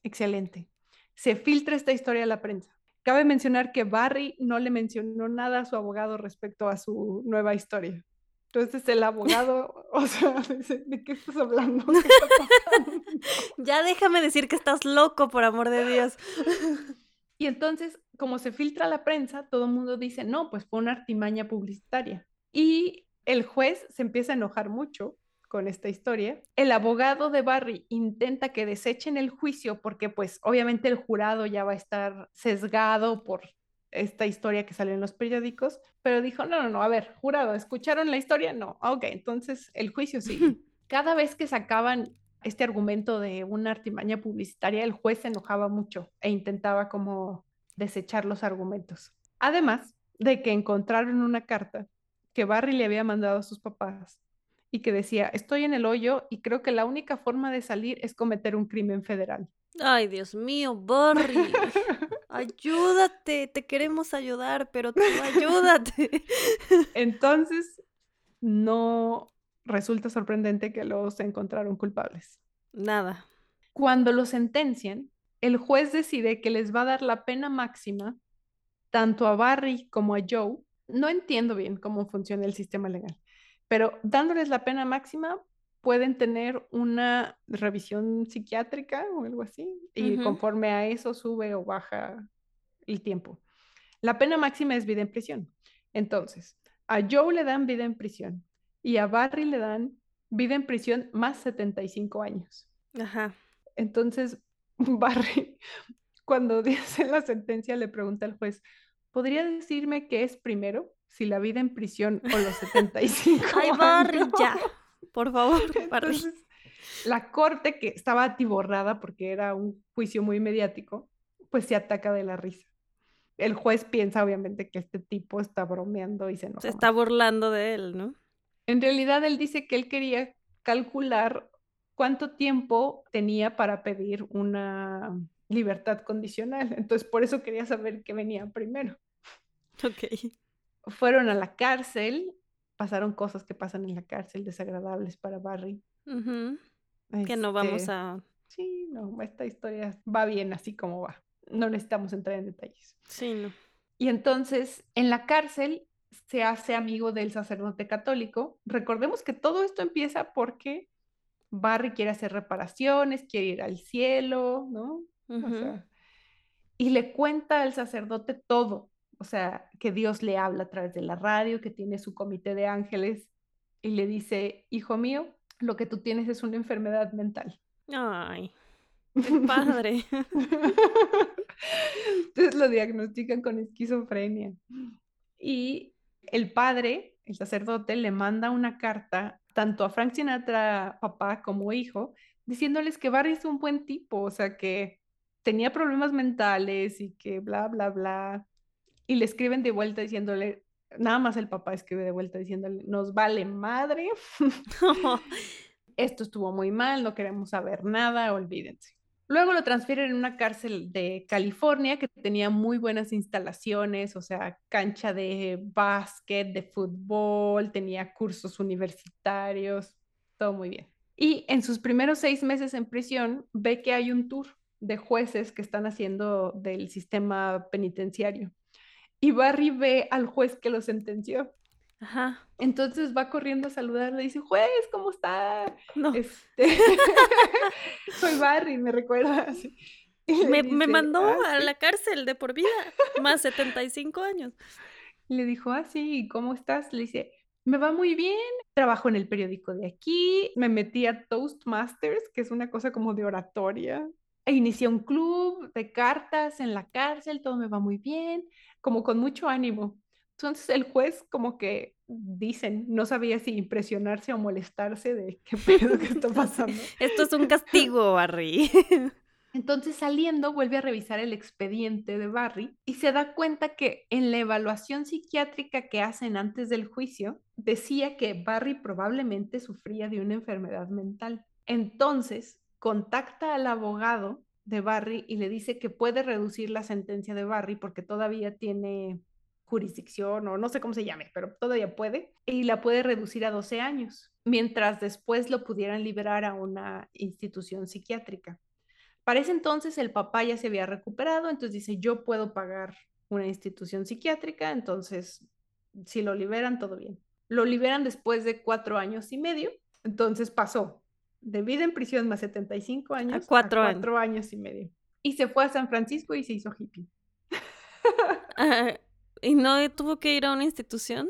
excelente. Se filtra esta historia a la prensa. Cabe mencionar que Barry no le mencionó nada a su abogado respecto a su nueva historia. Entonces el abogado, o sea, dice, ¿de qué estás hablando? ¿Qué está pasando?" Ya déjame decir que estás loco, por amor de Dios. Y entonces, como se filtra la prensa, todo el mundo dice, no, pues fue una artimaña publicitaria. Y el juez se empieza a enojar mucho con esta historia. El abogado de Barry intenta que desechen el juicio porque pues obviamente el jurado ya va a estar sesgado por esta historia que salió en los periódicos, pero dijo, no, no, no, a ver, jurado, ¿escucharon la historia? No, Ah, ok, entonces el juicio sigue. Cada vez que sacaban este argumento de una artimaña publicitaria, el juez se enojaba mucho e intentaba como desechar los argumentos. Además de que encontraron una carta que Barry le había mandado a sus papás y que decía, estoy en el hoyo y creo que la única forma de salir es cometer un crimen federal. Ay, Dios mío, Barry. Ayúdate, te queremos ayudar, pero tú ayúdate. Entonces, no resulta sorprendente que los encontraron culpables. Nada. Cuando los sentencian, el juez decide que les va a dar la pena máxima tanto a Barry como a Joe. No entiendo bien cómo funciona el sistema legal, pero dándoles la pena máxima pueden tener una revisión psiquiátrica o algo así y conforme a eso sube o baja el tiempo. La pena máxima es vida en prisión. Entonces, a Joe le dan vida en prisión y a Barry le dan vida en prisión más 75 años. Ajá. Entonces, Barry, cuando dice la sentencia, le pregunta al juez, ¿podría decirme qué es primero? Si la vida en prisión o los 75 Ay, Barry, años?" ya. Por favor, Barry. Entonces, la corte, que estaba atiborrada porque era un juicio muy mediático, pues se ataca de la risa. El juez piensa, obviamente, que este tipo está bromeando y se enoja. Se más. está burlando de él, ¿no? En realidad, él dice que él quería calcular cuánto tiempo tenía para pedir una libertad condicional. Entonces, por eso quería saber qué venía primero. Ok. Fueron a la cárcel, pasaron cosas que pasan en la cárcel desagradables para Barry. Que no vamos Este, a. Sí, no, esta historia va bien así como va. No necesitamos entrar en detalles. Sí, no. Y entonces, en la cárcel se hace amigo del sacerdote católico. Recordemos que todo esto empieza porque Barry quiere hacer reparaciones, quiere ir al cielo, ¿no? O sea, y le cuenta al sacerdote todo. O sea, que Dios le habla a través de la radio, que tiene su comité de ángeles y le dice, hijo mío, lo que tú tienes es una enfermedad mental. Ay, qué padre. Entonces lo diagnostican con esquizofrenia. Y el padre, el sacerdote, le manda una carta tanto a Frank Sinatra, papá, como hijo, diciéndoles que Barry es un buen tipo, o sea, que tenía problemas mentales y que bla, bla, bla. Y le escriben de vuelta diciéndole, nada más el papá escribe de vuelta diciéndole, nos vale madre, esto estuvo muy mal, no queremos saber nada, olvídense. Luego lo transfieren en una cárcel de California que tenía muy buenas instalaciones, o sea, cancha de básquet, de fútbol, tenía cursos universitarios, todo muy bien. Y en sus primeros seis meses en prisión ve que hay un tour de jueces que están haciendo del sistema penitenciario. Y Barry ve al juez que lo sentenció. Ajá. Entonces va corriendo a saludarle y dice, juez, ¿cómo está? No. Este, soy Barry, me recuerda. Me, me, mandó ah, a la cárcel de por vida, más 75 años. Le dijo, ah, sí, ¿cómo estás? Le dice, me va muy bien, trabajo en el periódico de aquí, me metí a Toastmasters, que es una cosa como de oratoria, inicié un club de cartas en la cárcel, todo me va muy bien, como con mucho ánimo. Entonces el juez como que dicen, no sabía si impresionarse o molestarse de qué pedo que está pasando. Esto es un castigo, Barry. Entonces saliendo vuelve a revisar el expediente de Barry y se da cuenta que en la evaluación psiquiátrica que hacen antes del juicio decía que Barry probablemente sufría de una enfermedad mental. Entonces contacta al abogado de Barry y le dice que puede reducir la sentencia de Barry porque todavía tiene jurisdicción o no sé cómo se llame, pero todavía puede, y la puede reducir a 12 años, mientras después lo pudieran liberar a una institución psiquiátrica. Para ese entonces el papá ya se había recuperado, entonces dice, yo puedo pagar una institución psiquiátrica, entonces si lo liberan, todo bien. Lo liberan después de cuatro años y medio, entonces pasó de vida en prisión más 75 años a cuatro, cuatro años. y medio. Y se fue a San Francisco y se hizo hippie. ¿Y no tuvo que ir a una institución?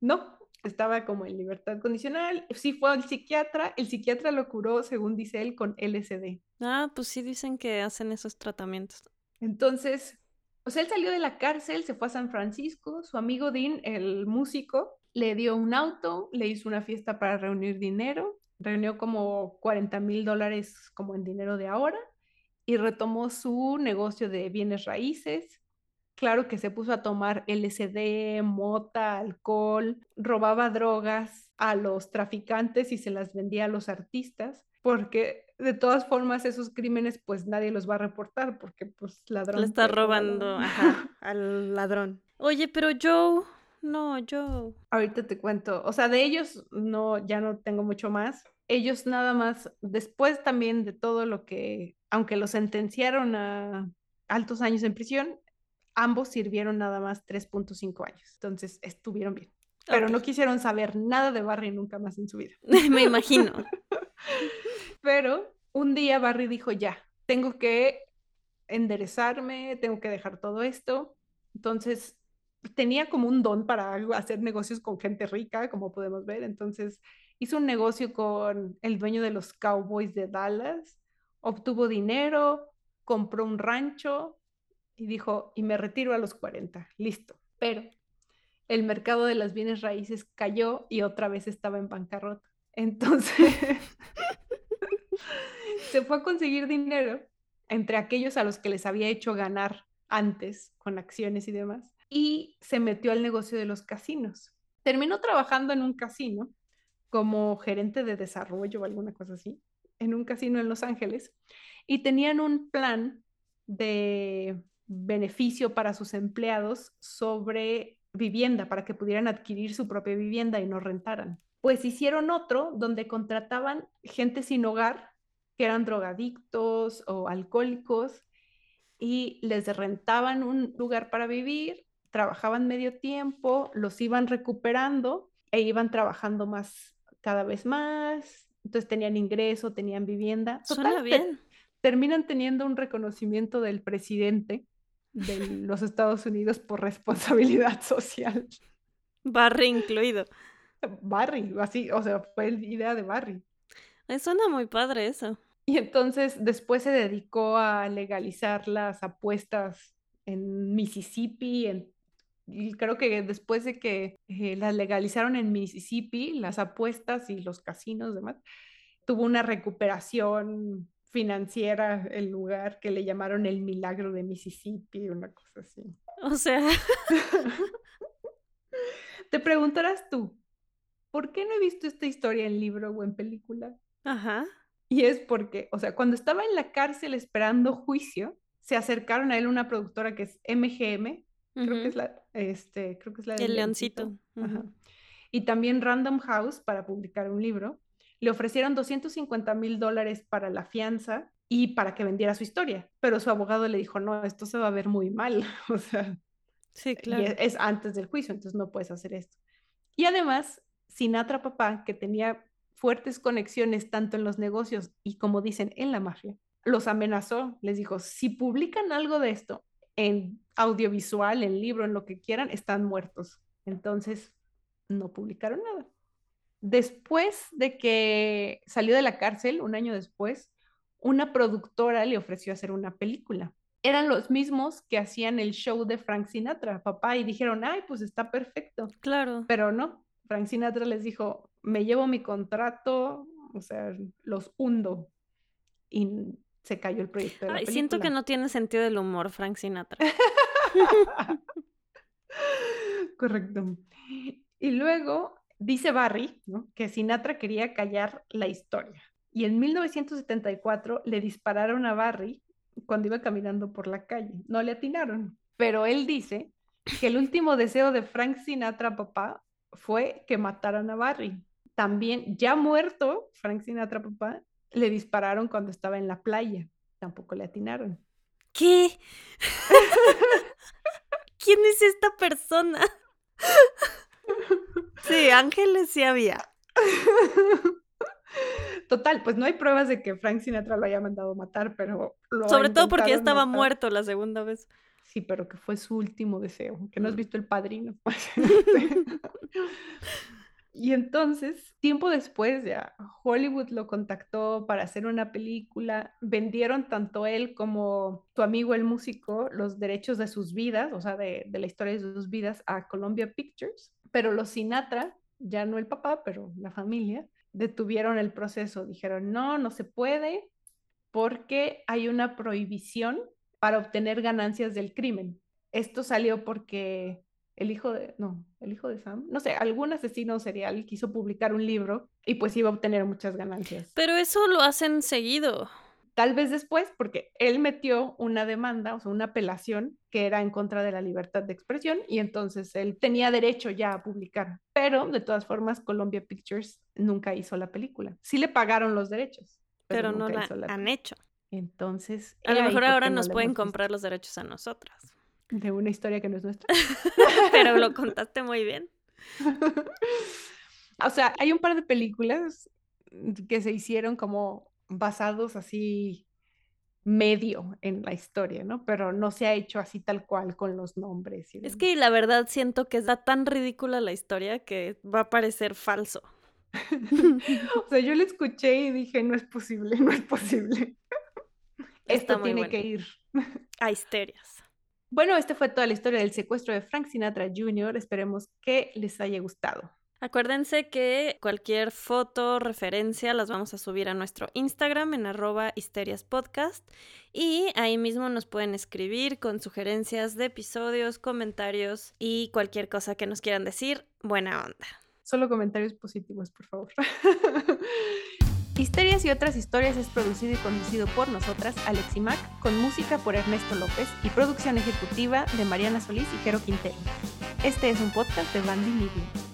No, estaba como en libertad condicional. Sí fue al psiquiatra, el psiquiatra lo curó, según dice él, con LSD. Ah, pues sí dicen que hacen esos tratamientos. Entonces, pues él salió de la cárcel, se fue a San Francisco, su amigo Dean, el músico, le dio un auto, le hizo una fiesta para reunir dinero, reunió como 40 mil dólares como en dinero de ahora y retomó su negocio de bienes raíces claro que se puso a tomar LSD, mota, alcohol, robaba drogas a los traficantes y se las vendía a los artistas, porque de todas formas esos crímenes pues nadie los va a reportar porque pues ladrón. Le está robando ajá, al ladrón. Oye, pero Joe, no, Joe. Ahorita te cuento, o sea, de ellos no, ya no tengo mucho más. Ellos nada más, después también de todo lo que, aunque los sentenciaron a altos años en prisión, ambos sirvieron nada más 3.5 años, entonces estuvieron bien. Pero no quisieron saber nada de Barry nunca más en su vida. Me imagino. Pero un día Barry dijo, ya, tengo que enderezarme, tengo que dejar todo esto. Entonces tenía como un don para hacer negocios con gente rica, como podemos ver. Entonces hizo un negocio con el dueño de los Cowboys de Dallas, obtuvo dinero, compró un rancho, y dijo, y me retiro a los 40, listo. Pero el mercado de las bienes raíces cayó y otra vez estaba en bancarrota. Entonces, se fue a conseguir dinero entre aquellos a los que les había hecho ganar antes con acciones y demás, y se metió al negocio de los casinos. Terminó trabajando en un casino como gerente de desarrollo o alguna cosa así, en un casino en Los Ángeles, y tenían un plan de beneficio para sus empleados sobre vivienda, para que pudieran adquirir su propia vivienda y no rentaran. Pues hicieron otro donde contrataban gente sin hogar, que eran drogadictos o alcohólicos, y les rentaban un lugar para vivir, trabajaban medio tiempo, los iban recuperando e iban trabajando más cada vez más, entonces tenían ingreso, tenían vivienda. Suena bien. terminan teniendo un reconocimiento del presidente de los Estados Unidos por responsabilidad social. Barry incluido. Barry, así, o sea, fue la idea de Barry. Suena muy padre eso. Y entonces después se dedicó a legalizar las apuestas en Mississippi, y creo que después de que eh, las legalizaron en Mississippi, las apuestas y los casinos demás, tuvo una recuperación financiera el lugar que le llamaron el milagro de Mississippi, una cosa así. O sea. Te preguntarás tú, ¿por qué no he visto esta historia en libro o en película? Ajá. Y es porque, o sea, cuando estaba en la cárcel esperando juicio, se acercaron a él una productora que es MGM, creo que es la, este, creo que es la El Leoncito. Y también Random House para publicar un libro. Le ofrecieron 250 mil dólares para la fianza y para que vendiera su historia, pero su abogado le dijo, no, esto se va a ver muy mal, o sea, sí, claro. es, antes del juicio, entonces no puedes hacer esto. Y además, Sinatra papá, que tenía fuertes conexiones tanto en los negocios y como dicen en la mafia, los amenazó, les dijo, si publican algo de esto en audiovisual, en libro, en lo que quieran, están muertos. Entonces, no publicaron nada. Después de que salió de la cárcel, un año después, una productora le ofreció hacer una película. Eran los mismos que hacían el show de Frank Sinatra, papá, y dijeron, ay, pues está perfecto. Claro. Pero no, Frank Sinatra les dijo, me llevo mi contrato, o sea, los hundo. Y se cayó el proyecto. De la siento que no tiene sentido del humor, Frank Sinatra. Correcto. Y luego dice Barry que Sinatra quería callar la historia. Y en 1974 le dispararon a Barry cuando iba caminando por la calle. No le atinaron, pero él dice que el último deseo de Frank Sinatra, papá, fue que mataran a Barry. También, ya muerto, Frank Sinatra, papá, le dispararon cuando estaba en la playa. Tampoco le atinaron. ¿Qué? ¿Quién es esta persona? sí, ángeles sí había. Total, pues no hay pruebas de que Frank Sinatra lo haya mandado matar, pero lo Sobre todo porque ya estaba muerto la segunda vez. Sí, pero que fue su último deseo, que no has mm. visto el padrino. Y entonces, tiempo después ya, Hollywood lo contactó para hacer una película. Vendieron tanto él como tu amigo el músico los derechos de sus vidas, o sea, de, de la historia de sus vidas a Columbia Pictures. Pero los Sinatra, ya no el papá, pero la familia, detuvieron el proceso. Dijeron, no, no se puede porque hay una prohibición para obtener ganancias del crimen. Esto salió porque el hijo de, no, el hijo de Sam, no sé, algún asesino serial quiso publicar un libro y pues iba a obtener muchas ganancias. Pero eso lo hacen seguido. Tal vez después, porque él metió una demanda, o sea, una apelación que era en contra de la libertad de expresión y entonces él tenía derecho ya a publicar. Pero de todas formas, Columbia Pictures nunca hizo la película. Sí le pagaron los derechos, pero, no la, han hecho. Entonces, a lo mejor ahora nos pueden comprar los derechos a nosotras. De una historia que no es nuestra. pero lo contaste muy bien. o sea, hay un par de películas que se hicieron como basados así medio en la historia, ¿no? Pero no se ha hecho así tal cual con los nombres. es que la verdad siento que está tan ridícula la historia que va a parecer falso. o sea, yo le escuché y dije, no es posible, no es posible. Esto tiene que ir. A histerias. Bueno, esta fue toda la historia del secuestro de Frank Sinatra Jr. Esperemos que les haya gustado. Acuérdense que cualquier foto, referencia, las vamos a subir a nuestro Instagram en arroba histeriaspodcast y ahí mismo nos pueden escribir con sugerencias de episodios, comentarios y cualquier cosa que nos quieran decir. Buena onda. Solo comentarios positivos, por favor. Histerias y otras historias es producido y conducido por nosotras, Alex y Mac, con música por Ernesto López y producción ejecutiva de Mariana Solís y Jero Quintero. Este es un podcast de Bandy Media.